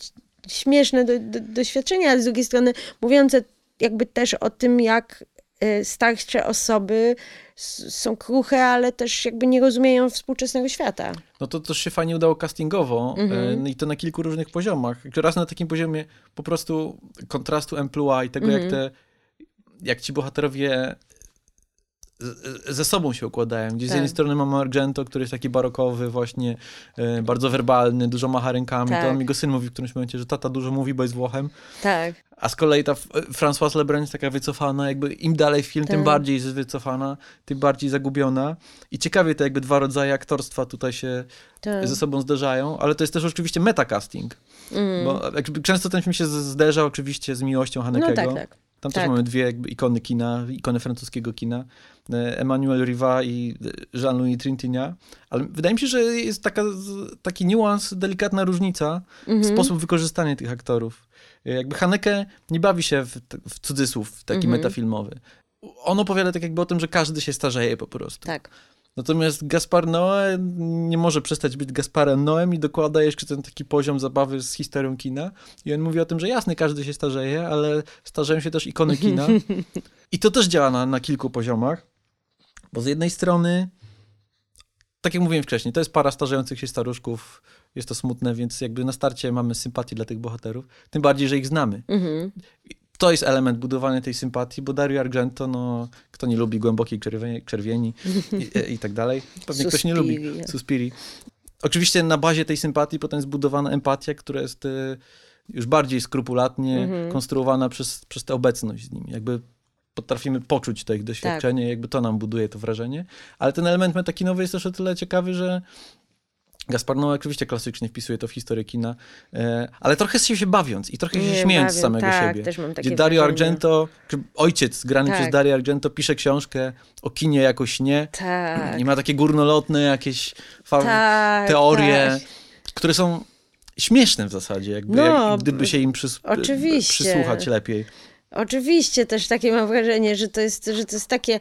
Speaker 1: śmieszne do, do, doświadczenie, ale z drugiej strony mówiące jakby też o tym, jak y, starsze osoby są kruche, ale też jakby nie rozumieją współczesnego świata.
Speaker 2: No to też się fajnie udało castingowo
Speaker 1: Mhm.
Speaker 2: e, no i to na kilku różnych poziomach. Raz na takim poziomie po prostu kontrastu emploi i tego, jak
Speaker 1: Mhm.
Speaker 2: te, jak ci bohaterowie ze sobą się układają. Gdzie z
Speaker 1: Tak.
Speaker 2: jednej strony mamy Argento, który jest taki barokowy, właśnie e, bardzo werbalny, dużo macha rękami.
Speaker 1: Tak.
Speaker 2: To mi go syn mówi w którymś momencie, że tata dużo mówi, bo jest Włochem.
Speaker 1: Tak.
Speaker 2: A z kolei ta F- Françoise Lebrun jest taka wycofana, jakby im dalej w film, tym
Speaker 1: Tak.
Speaker 2: bardziej jest wycofana, tym bardziej zagubiona. I ciekawie te jakby dwa rodzaje aktorstwa tutaj się
Speaker 1: tak.
Speaker 2: ze sobą zderzają, ale to jest też oczywiście metacasting,
Speaker 1: Mm.
Speaker 2: bo często ten film się zderza oczywiście z miłością Hanekego.
Speaker 1: No tak, tak.
Speaker 2: Tam też
Speaker 1: tak.
Speaker 2: mamy dwie jakby ikony kina, ikony francuskiego kina, e, Emmanuel Riva i Jean-Louis Trintignant, ale wydaje mi się, że jest taka, taki niuans, delikatna różnica,
Speaker 1: Mhm.
Speaker 2: sposób wykorzystania tych aktorów. E, Jakby Haneke nie bawi się w, w cudzysłów taki
Speaker 1: Mhm.
Speaker 2: metafilmowy. On opowiada tak jakby o tym, że każdy się starzeje po prostu.
Speaker 1: Tak.
Speaker 2: Natomiast Gaspar Noé nie może przestać być Gasparem Noem i dokłada jeszcze ten taki poziom zabawy z historią kina. I on mówi o tym, że jasne, każdy się starzeje, ale starzeją się też ikony kina. I to też działa na, na kilku poziomach, bo z jednej strony, tak jak mówiłem wcześniej, to jest para starzejących się staruszków, jest to smutne, więc jakby na starcie mamy sympatię dla tych bohaterów, tym bardziej, że ich znamy.
Speaker 1: Mhm.
Speaker 2: To jest element budowania tej sympatii, bo Dario Argento, no, kto nie lubi głębokiej czerwieni, czerwieni i, i tak dalej. Pewnie ktoś nie lubi
Speaker 1: Suspiri.
Speaker 2: Oczywiście na bazie tej sympatii potem jest budowana empatia, która jest y, już bardziej skrupulatnie
Speaker 1: Mhm.
Speaker 2: konstruowana przez, przez tę obecność z nimi. Jakby potrafimy poczuć to ich doświadczenie,
Speaker 1: Tak.
Speaker 2: jakby to nam buduje to wrażenie. Ale ten element metakinowy jest też o tyle ciekawy, że Gaspar Noé oczywiście klasycznie wpisuje to w historię kina, e, ale trochę się, się bawiąc i trochę się
Speaker 1: Nie,
Speaker 2: śmiejąc z
Speaker 1: bawię.
Speaker 2: samego
Speaker 1: tak,
Speaker 2: siebie.
Speaker 1: Też mam takie
Speaker 2: Gdzie Dario
Speaker 1: wrażenie.
Speaker 2: Argento, ojciec grany
Speaker 1: Tak.
Speaker 2: przez Dario Argento pisze książkę o kinie jako śnie
Speaker 1: Tak.
Speaker 2: i ma takie górnolotne jakieś
Speaker 1: tak,
Speaker 2: teorie,
Speaker 1: tak.
Speaker 2: które są śmieszne w zasadzie, jakby,
Speaker 1: No,
Speaker 2: jak, gdyby się im przys-
Speaker 1: oczywiście.
Speaker 2: przysłuchać lepiej.
Speaker 1: Oczywiście też takie mam wrażenie, że to jest, że to jest takie,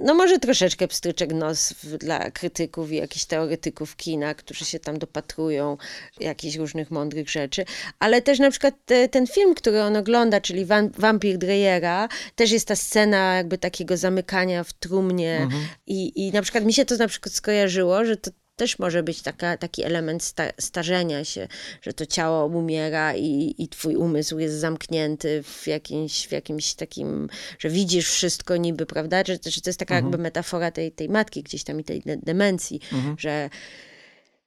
Speaker 1: no może troszeczkę pstryczek nos dla krytyków i jakichś teoretyków kina, którzy się tam dopatrują jakichś różnych mądrych rzeczy, ale też na przykład te, ten film, który on ogląda, czyli Wam, Wampir Dreyera, też jest ta scena jakby takiego zamykania w trumnie
Speaker 2: Mhm.
Speaker 1: i, i na przykład mi się to na przykład skojarzyło, że to też może być taka, taki element sta, starzenia się, że to ciało umiera i, i twój umysł jest zamknięty w jakimś, w jakimś takim, że widzisz wszystko niby, prawda? Że, że to jest taka jakby metafora tej, tej matki gdzieś tam i tej de- demencji, że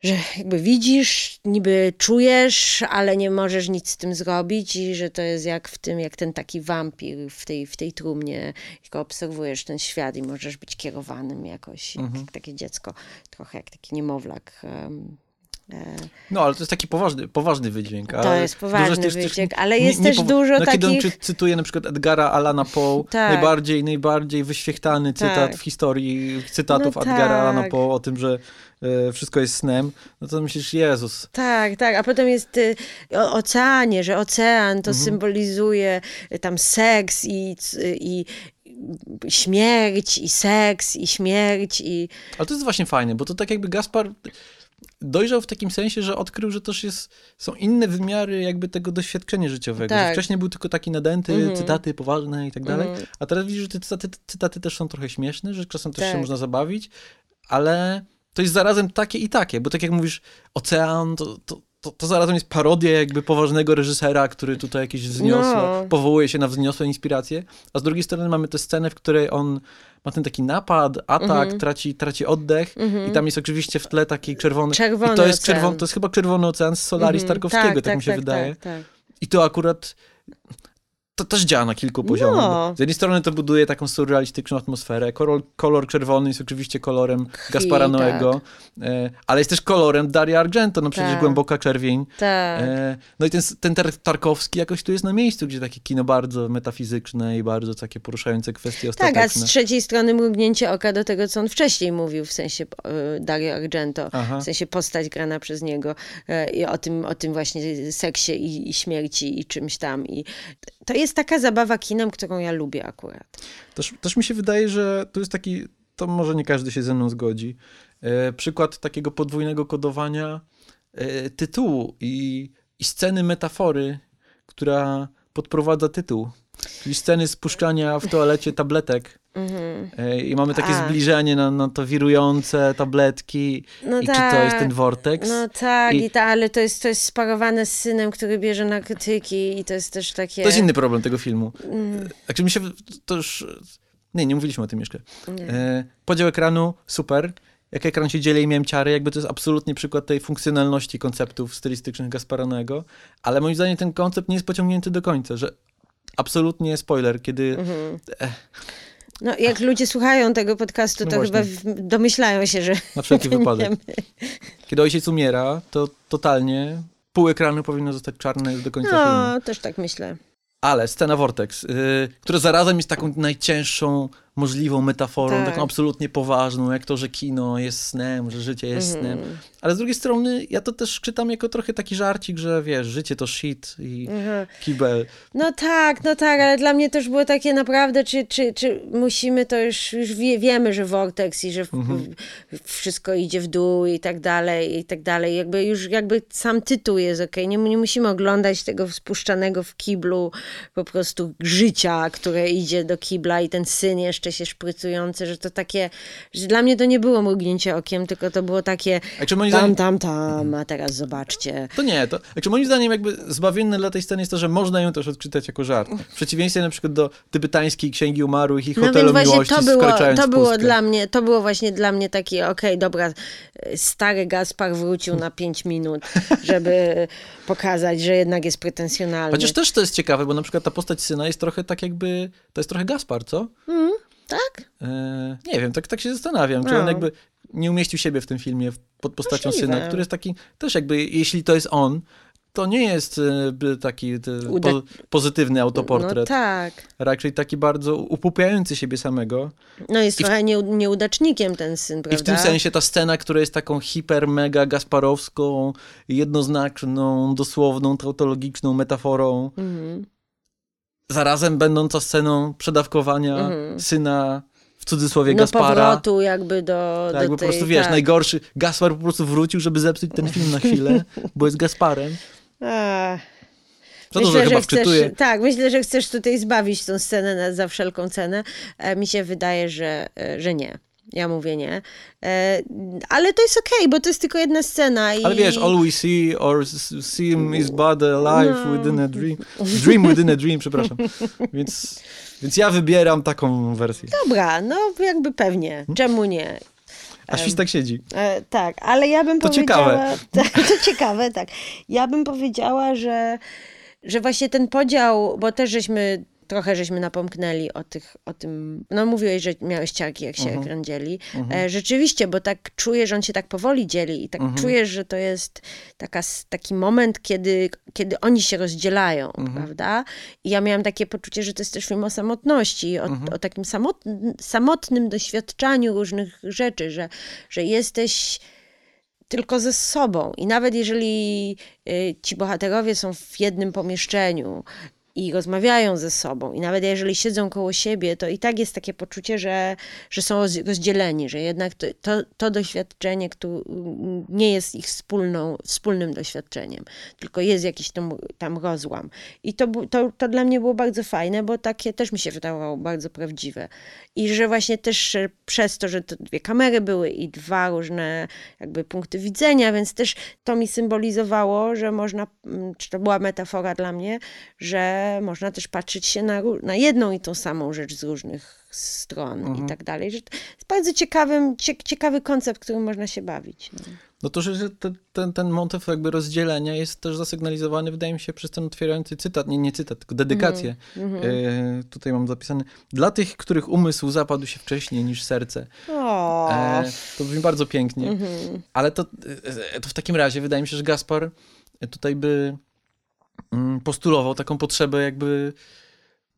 Speaker 1: że jakby widzisz, niby czujesz, ale nie możesz nic z tym zrobić i że to jest jak w tym, jak ten taki wampir w tej, w tej trumnie, tylko obserwujesz ten świat i możesz być kierowanym jakoś, jak, jak takie dziecko, trochę jak taki niemowlak. em,
Speaker 2: No, ale to jest taki poważny, poważny wydźwięk.
Speaker 1: To jest
Speaker 2: dużo
Speaker 1: poważny
Speaker 2: też- też
Speaker 1: wydźwięk, ale jest też dużo
Speaker 2: no, Kiedy on
Speaker 1: takich-
Speaker 2: cy- cytuje na przykład Edgara Alana Poe,
Speaker 1: Tak.
Speaker 2: najbardziej, najbardziej wyświechtany cytat
Speaker 1: Tak.
Speaker 2: w historii cytatów
Speaker 1: No
Speaker 2: Edgara Alana
Speaker 1: tak.
Speaker 2: Poe o tym, że e, wszystko jest snem, no to myślisz, Jezus,
Speaker 1: Tak, tak, a potem jest y, o oceanie, że ocean to
Speaker 2: Mhm.
Speaker 1: symbolizuje y, tam seks i, i i śmierć, i seks, i śmierć, i
Speaker 2: Ale to jest właśnie fajne, bo to tak jakby Gaspar dojrzał w takim sensie, że odkrył, że też jest, są inne wymiary jakby tego doświadczenia życiowego.
Speaker 1: Tak.
Speaker 2: Że wcześniej był tylko taki nadęty,
Speaker 1: Mhm.
Speaker 2: cytaty poważne i tak dalej,
Speaker 1: Mhm.
Speaker 2: a teraz widzisz, że te cytaty, cytaty też są trochę śmieszne, że czasem też się
Speaker 1: Tak.
Speaker 2: można zabawić, ale to jest zarazem takie i takie, bo tak jak mówisz, ocean, to, to, to, to zarazem jest parodia jakby poważnego reżysera, który tutaj jakieś wzniosłe,
Speaker 1: No.
Speaker 2: powołuje się na wzniosłe inspiracje, a z drugiej strony mamy tę scenę, w której on ma ten taki napad, atak,
Speaker 1: Mhm.
Speaker 2: traci, traci oddech i tam jest oczywiście w tle taki czerwony,
Speaker 1: Czerwony
Speaker 2: i to jest,
Speaker 1: ocean.
Speaker 2: czerwony, to jest chyba czerwony ocean z Solaris
Speaker 1: Mhm.
Speaker 2: Tarkowskiego, tak, mi się wydaje.
Speaker 1: Tak, tak.
Speaker 2: I to akurat to też działa na kilku poziomach.
Speaker 1: No.
Speaker 2: Z jednej strony to buduje taką surrealistyczną atmosferę. Kolor, kolor czerwony jest oczywiście kolorem Gaspara
Speaker 1: tak.
Speaker 2: Noego, e, ale jest też kolorem Daria Argento, no przecież
Speaker 1: Tak.
Speaker 2: Głęboka Czerwień.
Speaker 1: tak.
Speaker 2: E, no i ten, ten Tar- Tarkowski jakoś tu jest na miejscu, gdzie takie kino bardzo metafizyczne i bardzo takie poruszające kwestie
Speaker 1: Tak, a
Speaker 2: ostateczne.
Speaker 1: z trzeciej strony mrugnięcie oka do tego, co on wcześniej mówił, w sensie y, Dario Argento,
Speaker 2: Aha.
Speaker 1: w sensie postać grana przez niego i o tym, o tym właśnie seksie i, i śmierci i czymś tam. I to jest taka zabawa kinem, którą ja lubię akurat.
Speaker 2: Też, też mi się wydaje, że to jest taki, to może nie każdy się ze mną zgodzi, e, przykład takiego podwójnego kodowania e, tytułu i, i sceny metafory, która podprowadza tytuł. Czyli sceny spuszczania w toalecie tabletek. E, I mamy takie
Speaker 1: Mhm. A.
Speaker 2: zbliżenie na, na to wirujące tabletki.
Speaker 1: No
Speaker 2: I czy to jest
Speaker 1: tak.
Speaker 2: ten vortex?
Speaker 1: No tak,
Speaker 2: I-
Speaker 1: i... ta, ale to jest, to jest sparowane z synem, który bierze narkotyki i to jest też takie...
Speaker 2: To jest inny problem tego filmu.
Speaker 1: Mm.
Speaker 2: Znaczy mi się, to już, nie, nie mówiliśmy o tym jeszcze. E, podział ekranu, super. Jak ekran się dzieli i miałem ciary, jakby to jest absolutnie przykład tej funkcjonalności konceptów stylistycznych Gasparanego, ale moim zdaniem ten koncept nie jest pociągnięty do końca, że absolutnie spoiler, kiedy
Speaker 1: Mhm. No, jak ludzie słuchają tego podcastu,
Speaker 2: No
Speaker 1: to
Speaker 2: właśnie.
Speaker 1: chyba domyślają się, że
Speaker 2: na wszelki wypadek, kiedy ojciec umiera, to totalnie pół ekranu powinno zostać czarne do końca filmu.
Speaker 1: No, też tak myślę.
Speaker 2: Ale scena Vortex, yy, która zarazem jest taką najcięższą możliwą metaforą,
Speaker 1: Tak.
Speaker 2: taką absolutnie poważną, jak to, że kino jest snem, że życie jest
Speaker 1: Mhm.
Speaker 2: snem. Ale z drugiej strony ja to też czytam jako trochę taki żarcik, że wiesz, życie to shit i
Speaker 1: Mhm.
Speaker 2: kibel.
Speaker 1: No tak, no tak, ale dla mnie też było takie naprawdę, czy, czy, czy musimy to już, już wie, wiemy, że Vortex i że
Speaker 2: Mhm.
Speaker 1: wszystko idzie w dół i tak dalej, i tak dalej. Jakby już jakby sam tytuł jest okej. Nie, nie musimy oglądać tego spuszczanego w kiblu po prostu życia, które idzie do kibla i ten syn jeszcze się szprycujący, że to takie, że dla mnie to nie było mrugnięcie okiem, tylko to było takie tam,
Speaker 2: zdaniem,
Speaker 1: tam, tam, a teraz zobaczcie.
Speaker 2: to nie, to, a czy moim zdaniem jakby zbawienne dla tej sceny jest to, że można ją też odczytać jako żart. W przeciwieństwie na przykład do tybetańskiej Księgi Umarłych i
Speaker 1: No
Speaker 2: Hotelu
Speaker 1: więc właśnie
Speaker 2: Miłości
Speaker 1: to było, to było
Speaker 2: pustkę.
Speaker 1: dla mnie, to było właśnie dla mnie takie, okej, dobra, e, stary Gaspar wrócił na 5 minut, żeby pokazać, że jednak jest pretensjonalny.
Speaker 2: Chociaż też to jest ciekawe, bo na przykład ta postać syna jest trochę tak jakby, to jest trochę Gaspar, co?
Speaker 1: Tak?
Speaker 2: E, nie wiem, tak, tak się zastanawiam, czy
Speaker 1: No.
Speaker 2: on jakby nie umieścił siebie w tym filmie w- pod postacią
Speaker 1: Możliwe.
Speaker 2: syna, który jest taki, też jakby, jeśli to jest on, to nie jest e, taki e,
Speaker 1: Uda-
Speaker 2: po, pozytywny
Speaker 1: No
Speaker 2: autoportret,
Speaker 1: tak.
Speaker 2: raczej taki bardzo upupiający siebie samego.
Speaker 1: No jest
Speaker 2: I w-
Speaker 1: trochę nie, nieudacznikiem ten syn, prawda?
Speaker 2: I w tym sensie ta scena, która jest taką hiper, mega gasparowską, jednoznaczną, dosłowną, tautologiczną metaforą,
Speaker 1: Mhm.
Speaker 2: Zarazem będąca sceną przedawkowania syna w cudzysłowie
Speaker 1: No
Speaker 2: Gaspara.
Speaker 1: powrotu jakby do,
Speaker 2: Tak,
Speaker 1: do
Speaker 2: po
Speaker 1: tej...
Speaker 2: prostu wiesz,
Speaker 1: tak.
Speaker 2: najgorszy, Gaspar po prostu wrócił, żeby zepsuć ten film na chwilę, bo jest Gasparem.
Speaker 1: Ach.
Speaker 2: Za dużo chyba wczytuję.
Speaker 1: tak, myślę, że chcesz tutaj zbawić tą scenę na, za wszelką cenę. E, mi się wydaje, że, e, że nie. Ja mówię nie. E, ale to jest okej, bo to jest tylko jedna scena. I...
Speaker 2: Ale wiesz, all we see or see him is but a life
Speaker 1: No.
Speaker 2: within a dream. Dream within a dream, przepraszam. Więc, więc ja wybieram taką wersję.
Speaker 1: Dobra, no jakby pewnie. Czemu nie?
Speaker 2: A świstak siedzi.
Speaker 1: E, tak, ale ja bym
Speaker 2: To
Speaker 1: powiedziała...
Speaker 2: ciekawe.
Speaker 1: Tak, to ciekawe, tak. Ja bym powiedziała, że, że właśnie ten podział, bo też żeśmy trochę żeśmy napomknęli o, tych, o tym, no mówiłeś, że miałeś ciarki, jak się
Speaker 2: Mhm.
Speaker 1: ekran dzieli. E, rzeczywiście, bo tak czuję, że on się tak powoli dzieli i tak
Speaker 2: Mhm.
Speaker 1: czujesz, że to jest taka, taki moment, kiedy, kiedy oni się rozdzielają,
Speaker 2: Mhm.
Speaker 1: prawda? I ja miałam takie poczucie, że to jest też film o samotności, o,
Speaker 2: Mhm.
Speaker 1: o takim samotnym, samotnym doświadczaniu różnych rzeczy, że, że jesteś tylko ze sobą. I nawet jeżeli y, ci bohaterowie są w jednym pomieszczeniu i rozmawiają ze sobą. I nawet jeżeli siedzą koło siebie, to i tak jest takie poczucie, że, że są rozdzieleni, że jednak to, to, to doświadczenie które nie jest ich wspólną, wspólnym doświadczeniem, tylko jest jakiś tam, tam rozłam. I to, to, to dla mnie było bardzo fajne, bo takie też mi się wydawało bardzo prawdziwe. I że właśnie też przez to, że to dwie kamery były i dwa różne jakby punkty widzenia, więc też to mi symbolizowało, że można, czy to była metafora dla mnie, że można też patrzeć się na, na jedną i tą samą rzecz z różnych stron mhm. i tak dalej. Że to jest bardzo ciekawym, ciekawy koncept, którym można się bawić. No.
Speaker 2: No to, że ten, ten, ten motyw jakby rozdzielenia jest też zasygnalizowany, wydaje mi się, przez ten otwierający cytat, nie, nie cytat, tylko dedykację. Mm, e, tutaj mam zapisane. Dla tych, których umysł zapadł się wcześniej niż serce. E, to brzmi bardzo pięknie. Mm -hmm. Ale to, e, to w takim razie wydaje mi się, że Gaspar tutaj by postulował taką potrzebę jakby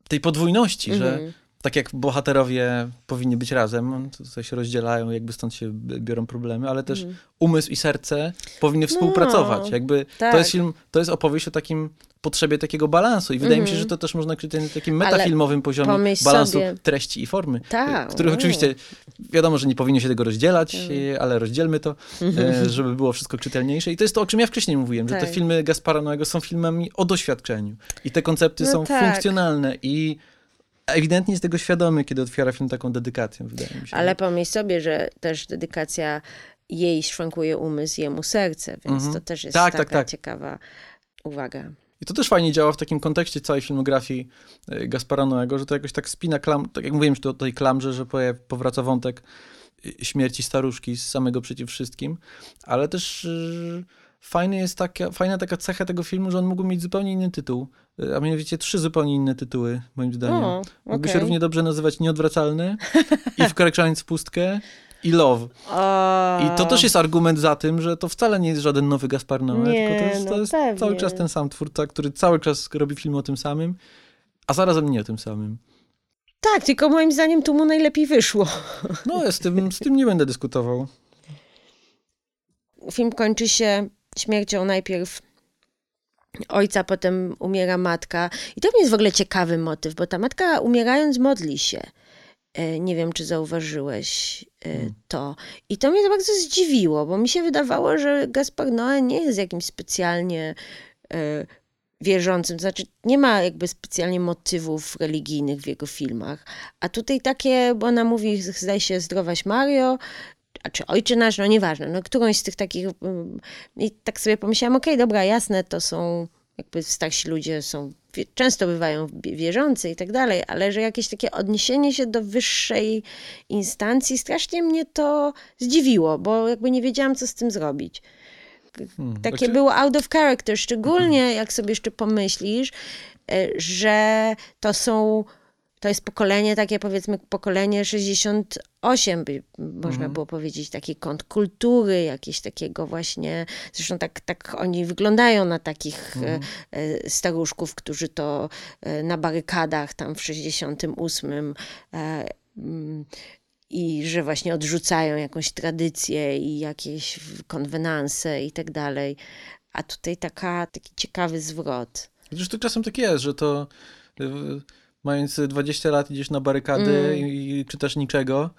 Speaker 2: tej podwójności, mm -hmm. że mhm tak jak bohaterowie powinni być razem, to się rozdzielają, jakby stąd się biorą problemy, ale też mm. umysł i serce powinny współpracować. No, jakby tak. to jest film, to jest opowieść o takim potrzebie takiego balansu i wydaje mm. mi się, mhm. że to też można kryć na takim metafilmowym poziomie balansu sobie. treści i formy, tak, których no. oczywiście wiadomo, że nie powinno się tego rozdzielać, mm. ale rozdzielmy to, mm. żeby było wszystko czytelniejsze i to jest to, o czym ja wcześniej mówiłem, tak. że te tak. filmy Gaspara Noego są filmami o doświadczeniu i te koncepty no są tak. funkcjonalne i ewidentnie jest tego świadomy, kiedy otwiera film taką dedykacją, wydaje mi się.
Speaker 1: Ale pomyśl sobie, że też dedykacja jej szwankuje umysł, jemu serce, więc mhm. to też jest tak, tak taka tak, tak. ciekawa uwaga.
Speaker 2: I to też fajnie działa w takim kontekście całej filmografii e, Gaspara Noego, że to jakoś tak spina klam, tak jak mówiłem już o tej klamrze, że powraca wątek e, śmierci staruszki z samego przeciw wszystkim, ale też e, fajny jest taka, fajna taka cecha tego filmu, że on mógł mieć zupełnie inny tytuł, a mianowicie trzy zupełnie inne tytuły, moim zdaniem. O, okay. Mógłby się równie dobrze nazywać Nieodwracalny i Wkraczając w pustkę i Love. O... I to też jest argument za tym, że to wcale nie jest żaden nowy Gaspar Noé, tylko to jest, no to jest cały czas ten sam twórca, który cały czas robi film o tym samym, a zarazem nie o tym samym.
Speaker 1: Tak, tylko moim zdaniem tu mu najlepiej wyszło.
Speaker 2: No, ja z tym, z tym nie będę dyskutował.
Speaker 1: Film kończy się śmiercią najpierw ojca, potem umiera matka. I to jest w ogóle ciekawy motyw, bo ta matka umierając modli się. E, nie wiem, czy zauważyłeś e, hmm. to. I to mnie bardzo zdziwiło, bo mi się wydawało, że Gaspar Noé nie jest jakimś specjalnie e, wierzącym, to znaczy nie ma jakby specjalnie motywów religijnych w jego filmach. A tutaj takie, bo ona mówi, zdaje się, zdrowaś Mario, a czy ojczy nasz, no nieważne, no którąś z tych takich, mm, i tak sobie pomyślałam, okej, okay, dobra, jasne, to są, jakby starsi ludzie są, często bywają wierzący i tak dalej, ale że jakieś takie odniesienie się do wyższej instancji, strasznie mnie to zdziwiło, bo jakby nie wiedziałam, co z tym zrobić. Hmm, takie znaczy... było out of character, szczególnie jak sobie jeszcze pomyślisz, e, że to są to jest pokolenie, takie powiedzmy pokolenie 68, by można mhm. było powiedzieć, taki kąt kultury, jakieś takiego właśnie, zresztą tak, tak oni wyglądają na takich mhm. E, staruszków, którzy to e, na barykadach tam w 68 e, mm, i że właśnie odrzucają jakąś tradycję i jakieś konwenanse i tak dalej. A tutaj taka, taki ciekawy zwrot.
Speaker 2: Zresztą czasem tak jest, że to mając 20 lat idziesz na barykady mm. i, i czytasz niczego,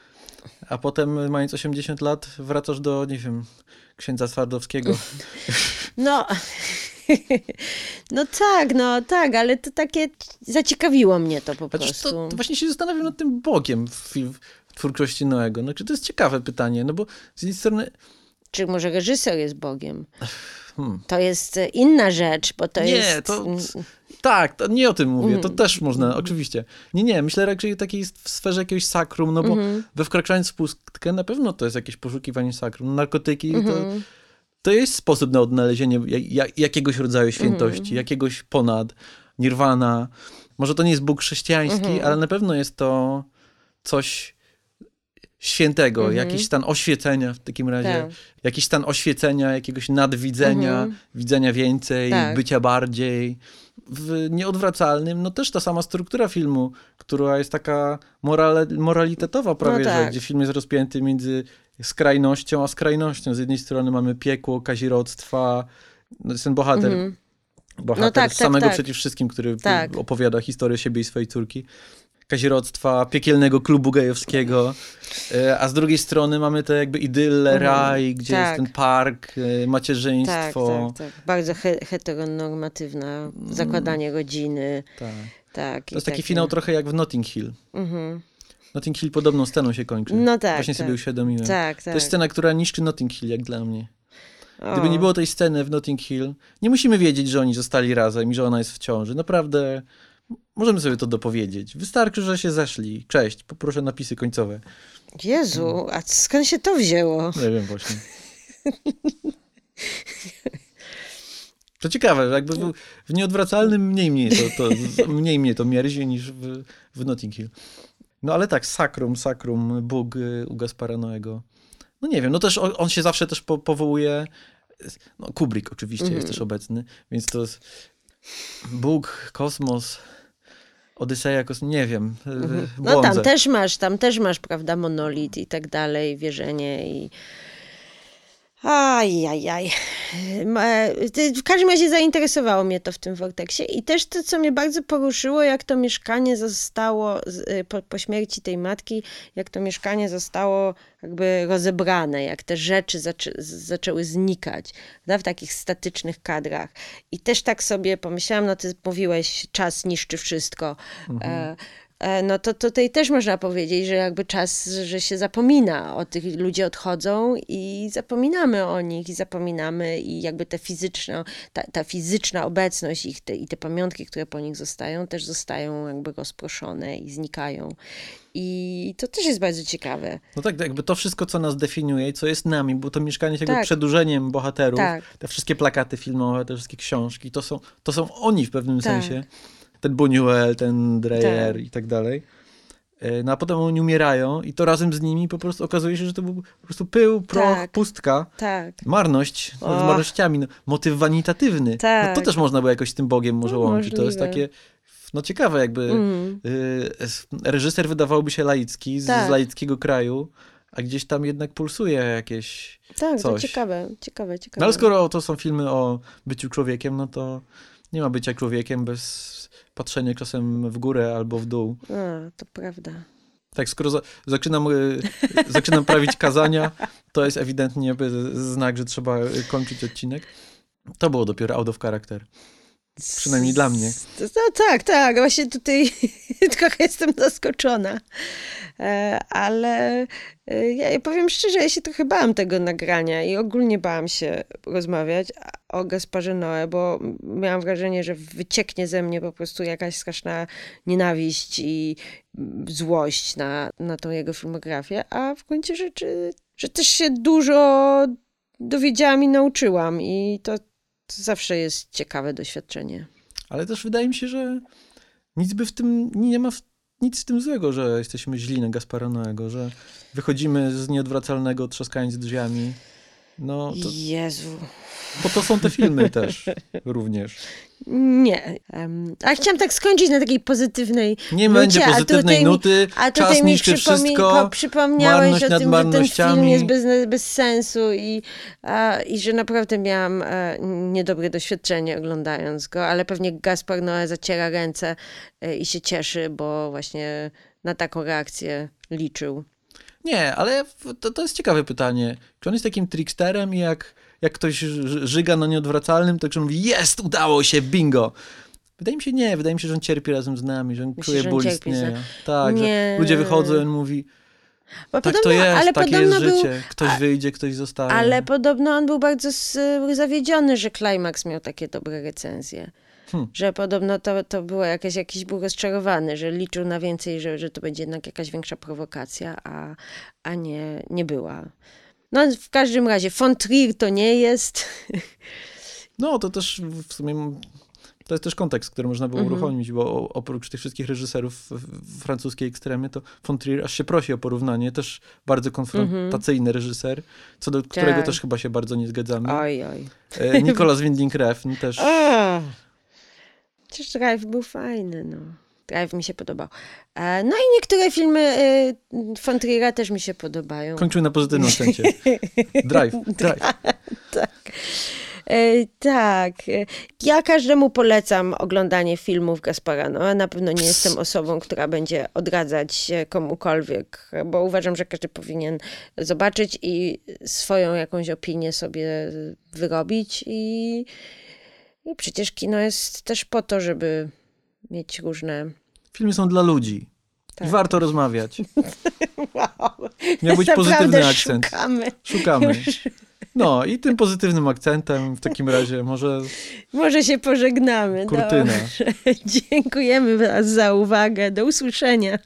Speaker 2: a potem mając 80 lat wracasz do, nie wiem, księdza Twardowskiego.
Speaker 1: No... No tak, no tak, ale to takie zaciekawiło mnie to po prostu.
Speaker 2: To, to, właśnie się zastanawiam nad tym Bogiem w, w twórczości Noego. No, czy to jest ciekawe pytanie, no bo z jednej strony...
Speaker 1: Czy może reżyser jest Bogiem? Hmm. To jest inna rzecz, bo to
Speaker 2: nie,
Speaker 1: jest...
Speaker 2: To, tak, to nie o tym mówię, mm. to też można, oczywiście. Nie, nie, myślę raczej takiej w sferze jakiegoś sakrum, no bo mm. we wkraczając w pustkę na pewno to jest jakieś poszukiwanie sakrum. Narkotyki mm -hmm. to, mhm. to jest sposób na odnalezienie jakiegoś rodzaju świętości, mm. jakiegoś ponad, nirwana. Może to nie jest Bóg chrześcijański, -hmm. ale na pewno jest to coś świętego, mm -hmm. jakiś stan oświecenia w takim razie, tak. jakiś stan oświecenia, jakiegoś nadwidzenia, mm -hmm. widzenia więcej, tak. bycia bardziej. W nieodwracalnym, no też ta sama struktura filmu, która jest taka morale, moralitetowa prawie, no tak. że, gdzie film jest rozpięty między skrajnością a skrajnością. Z jednej strony mamy piekło, kazirodztwa, no ten bohater mm -hmm bohater
Speaker 1: No tak, tak,
Speaker 2: samego
Speaker 1: tak.
Speaker 2: przeciw wszystkim, który
Speaker 1: Tak.
Speaker 2: opowiada historię siebie i swojej córki. Kazirodztwa, piekielnego klubu gejowskiego, e, a z drugiej strony mamy te jakby idylle,
Speaker 1: Mhm.
Speaker 2: raj, gdzie
Speaker 1: Tak.
Speaker 2: jest ten park, e,
Speaker 1: Tak,
Speaker 2: macierzyństwo.
Speaker 1: tak, tak. Bardzo he heteronormatywna, zakładanie rodziny.
Speaker 2: Tak.
Speaker 1: Tak,
Speaker 2: To jest taki finał trochę jak w Notting Hill.
Speaker 1: Mhm.
Speaker 2: Notting Hill podobną sceną się kończy.
Speaker 1: No tak,
Speaker 2: Właśnie
Speaker 1: tak.
Speaker 2: sobie uświadomiłem.
Speaker 1: Tak,
Speaker 2: To
Speaker 1: tak.
Speaker 2: jest scena, która niszczy Notting Hill, jak dla mnie.
Speaker 1: O.
Speaker 2: Gdyby nie było tej sceny w Notting Hill, nie musimy wiedzieć, że oni zostali razem i że ona jest w ciąży. Naprawdę możemy sobie to dopowiedzieć. Wystarczy, że się zeszli. Cześć, poproszę napisy końcowe.
Speaker 1: Jezu, a skąd się to wzięło?
Speaker 2: Nie wiem właśnie. To ciekawe, że jakby w, w nieodwracalnym mniej mnie to, to, mniej mnie to mierzi niż w, w Notting Hill. No ale tak, Sakrum, Sakrum, Bóg y, u Gaspara Noego. No nie wiem, no też on, on się zawsze też po, powołuje, no Kubrick oczywiście
Speaker 1: Mhm.
Speaker 2: jest też obecny, więc to jest Bóg, kosmos, Odyseja, kosmos, nie wiem, y,
Speaker 1: No tam też masz, tam też masz, prawda, monolit i tak dalej, wierzenie i... Ajajaj. W każdym razie zainteresowało mnie to w tym Vortexie i też to, co mnie bardzo poruszyło, jak to mieszkanie zostało y, po, po śmierci tej matki, jak to mieszkanie zostało jakby rozebrane, jak te rzeczy zaczę, zaczęły znikać prawda, w takich statycznych kadrach. I też tak sobie pomyślałam, no ty mówiłeś, czas niszczy wszystko. E, e, no to tutaj też można powiedzieć, że jakby czas, że się zapomina o tych, ludzie odchodzą i zapominamy o nich i zapominamy i jakby ta fizyczna, ta, ta fizyczna obecność ich te, i te pamiątki, które po nich zostają, też zostają jakby rozproszone i znikają. I to też jest bardzo ciekawe.
Speaker 2: No tak, jakby to wszystko, co nas definiuje i co jest nami, bo to mieszkanie jest jakby
Speaker 1: Tak.
Speaker 2: przedłużeniem bohaterów,
Speaker 1: Tak.
Speaker 2: te wszystkie plakaty filmowe, te wszystkie książki, to są, to są oni w pewnym
Speaker 1: Tak.
Speaker 2: sensie. Ten Buñuel, ten Dreyer
Speaker 1: Tak.
Speaker 2: i tak dalej. E, No a potem oni umierają i to razem z nimi po prostu okazuje się, że to był po prostu pył, proch,
Speaker 1: Tak.
Speaker 2: pustka,
Speaker 1: Tak.
Speaker 2: marność no, z marnościami, no, motyw wanitatywny. No,
Speaker 1: Tak.
Speaker 2: to też można było jakoś z tym Bogiem może
Speaker 1: No,
Speaker 2: łączyć. To jest
Speaker 1: możliwe.
Speaker 2: takie, no ciekawe jakby
Speaker 1: Mm.
Speaker 2: y, reżyser wydawałoby się laicki, z,
Speaker 1: Tak.
Speaker 2: z laickiego kraju, a gdzieś tam jednak pulsuje jakieś...
Speaker 1: Tak, to
Speaker 2: Coś.
Speaker 1: ciekawe, ciekawe, ciekawe.
Speaker 2: No ale skoro to są filmy o byciu człowiekiem, no to nie ma bycia człowiekiem bez patrzenia czasem w górę albo w dół.
Speaker 1: A, to prawda.
Speaker 2: Tak, skoro za, zaczynam, y, zaczynam prawić kazania, to jest ewidentnie znak, że trzeba kończyć odcinek. To było dopiero out of character. Przynajmniej dla mnie.
Speaker 1: No, tak, tak. Właśnie tutaj trochę jestem zaskoczona. E, Ale e, ja powiem szczerze, ja się trochę bałam tego nagrania i ogólnie bałam się rozmawiać o Gasparze Noe, bo miałam wrażenie, że wycieknie ze mnie po prostu jakaś straszna nienawiść i złość na, na tą jego filmografię, a w gruncie rzeczy, że też się dużo dowiedziałam i nauczyłam i to, to zawsze jest ciekawe doświadczenie.
Speaker 2: Ale też wydaje mi się, że nic by w tym, nie ma w, nic w tym złego, że jesteśmy źli na Gaspara Noego, że wychodzimy z nieodwracalnego trzaskając drzwiami. No, to,
Speaker 1: Jezu.
Speaker 2: bo to są te filmy też również.
Speaker 1: Nie. A chciałam tak skończyć na takiej pozytywnej
Speaker 2: Nie
Speaker 1: nucie,
Speaker 2: będzie
Speaker 1: a
Speaker 2: pozytywnej
Speaker 1: tutaj mi-
Speaker 2: nuty,
Speaker 1: A tutaj
Speaker 2: czas
Speaker 1: mi
Speaker 2: niszczy
Speaker 1: przypomni-
Speaker 2: wszystko.
Speaker 1: po, przypomniałeś o tym, że ten film jest bez, bez sensu i, a, i że naprawdę miałam e, niedobre doświadczenie oglądając go, ale pewnie Gaspar Noé zaciera ręce e, i się cieszy, bo właśnie na taką reakcję liczył.
Speaker 2: Nie, ale to, to jest ciekawe pytanie. Czy on jest takim tricksterem i jak, jak ktoś żyga na nieodwracalnym, to że mówi, jest, udało się, bingo. Wydaje mi się nie, wydaje mi się, że on cierpi razem z nami, że on
Speaker 1: Myślisz,
Speaker 2: czuje
Speaker 1: że
Speaker 2: ból istnienia. Tak,
Speaker 1: Nie.
Speaker 2: że ludzie wychodzą i on mówi,
Speaker 1: Bo
Speaker 2: tak to jest,
Speaker 1: ale
Speaker 2: takie
Speaker 1: podobno
Speaker 2: jest
Speaker 1: był,
Speaker 2: życie. Ktoś wyjdzie, ktoś zostaje.
Speaker 1: Ale podobno on był bardzo s- zawiedziony, że Climax miał takie dobre recenzje.
Speaker 2: Hmm.
Speaker 1: Że podobno to, to było jakieś, jakiś był rozczarowany, że liczył na więcej, że, że to będzie jednak jakaś większa prowokacja, a, a nie, nie była. No w każdym razie, von Trier to nie jest.
Speaker 2: No, to też w sumie to jest też kontekst, który można było
Speaker 1: Mhm.
Speaker 2: uruchomić, bo oprócz tych wszystkich reżyserów francuskiej ekstremy, to von Trier aż się prosi o porównanie, też bardzo konfrontacyjny reżyser, co do którego
Speaker 1: Tak.
Speaker 2: też chyba się bardzo nie zgadzamy.
Speaker 1: Oj, oj.
Speaker 2: E, Nicolas Winding Refn też.
Speaker 1: Przecież Drive był fajny, no. Drive mi się podobał. E, No i niektóre filmy e, von Triera też mi się podobają.
Speaker 2: Kończymy na pozytywnym akcencie. Drive, drive.
Speaker 1: tak. Tak. E, Ja każdemu polecam oglądanie filmów Gaspara Noe. Na pewno nie jestem osobą, która będzie odradzać komukolwiek, bo uważam, że każdy powinien zobaczyć i swoją jakąś opinię sobie wyrobić. I, i przecież kino jest też po to, żeby mieć różne.
Speaker 2: Filmy są dla ludzi.
Speaker 1: Tak.
Speaker 2: I warto rozmawiać.
Speaker 1: Wow.
Speaker 2: Miał być
Speaker 1: Naprawdę
Speaker 2: pozytywny akcent.
Speaker 1: Szukamy.
Speaker 2: Szukamy. No i tym pozytywnym akcentem w takim razie może
Speaker 1: Może się pożegnamy.
Speaker 2: Kurtyna.
Speaker 1: Dobrze. Dziękujemy Was za uwagę. Do usłyszenia.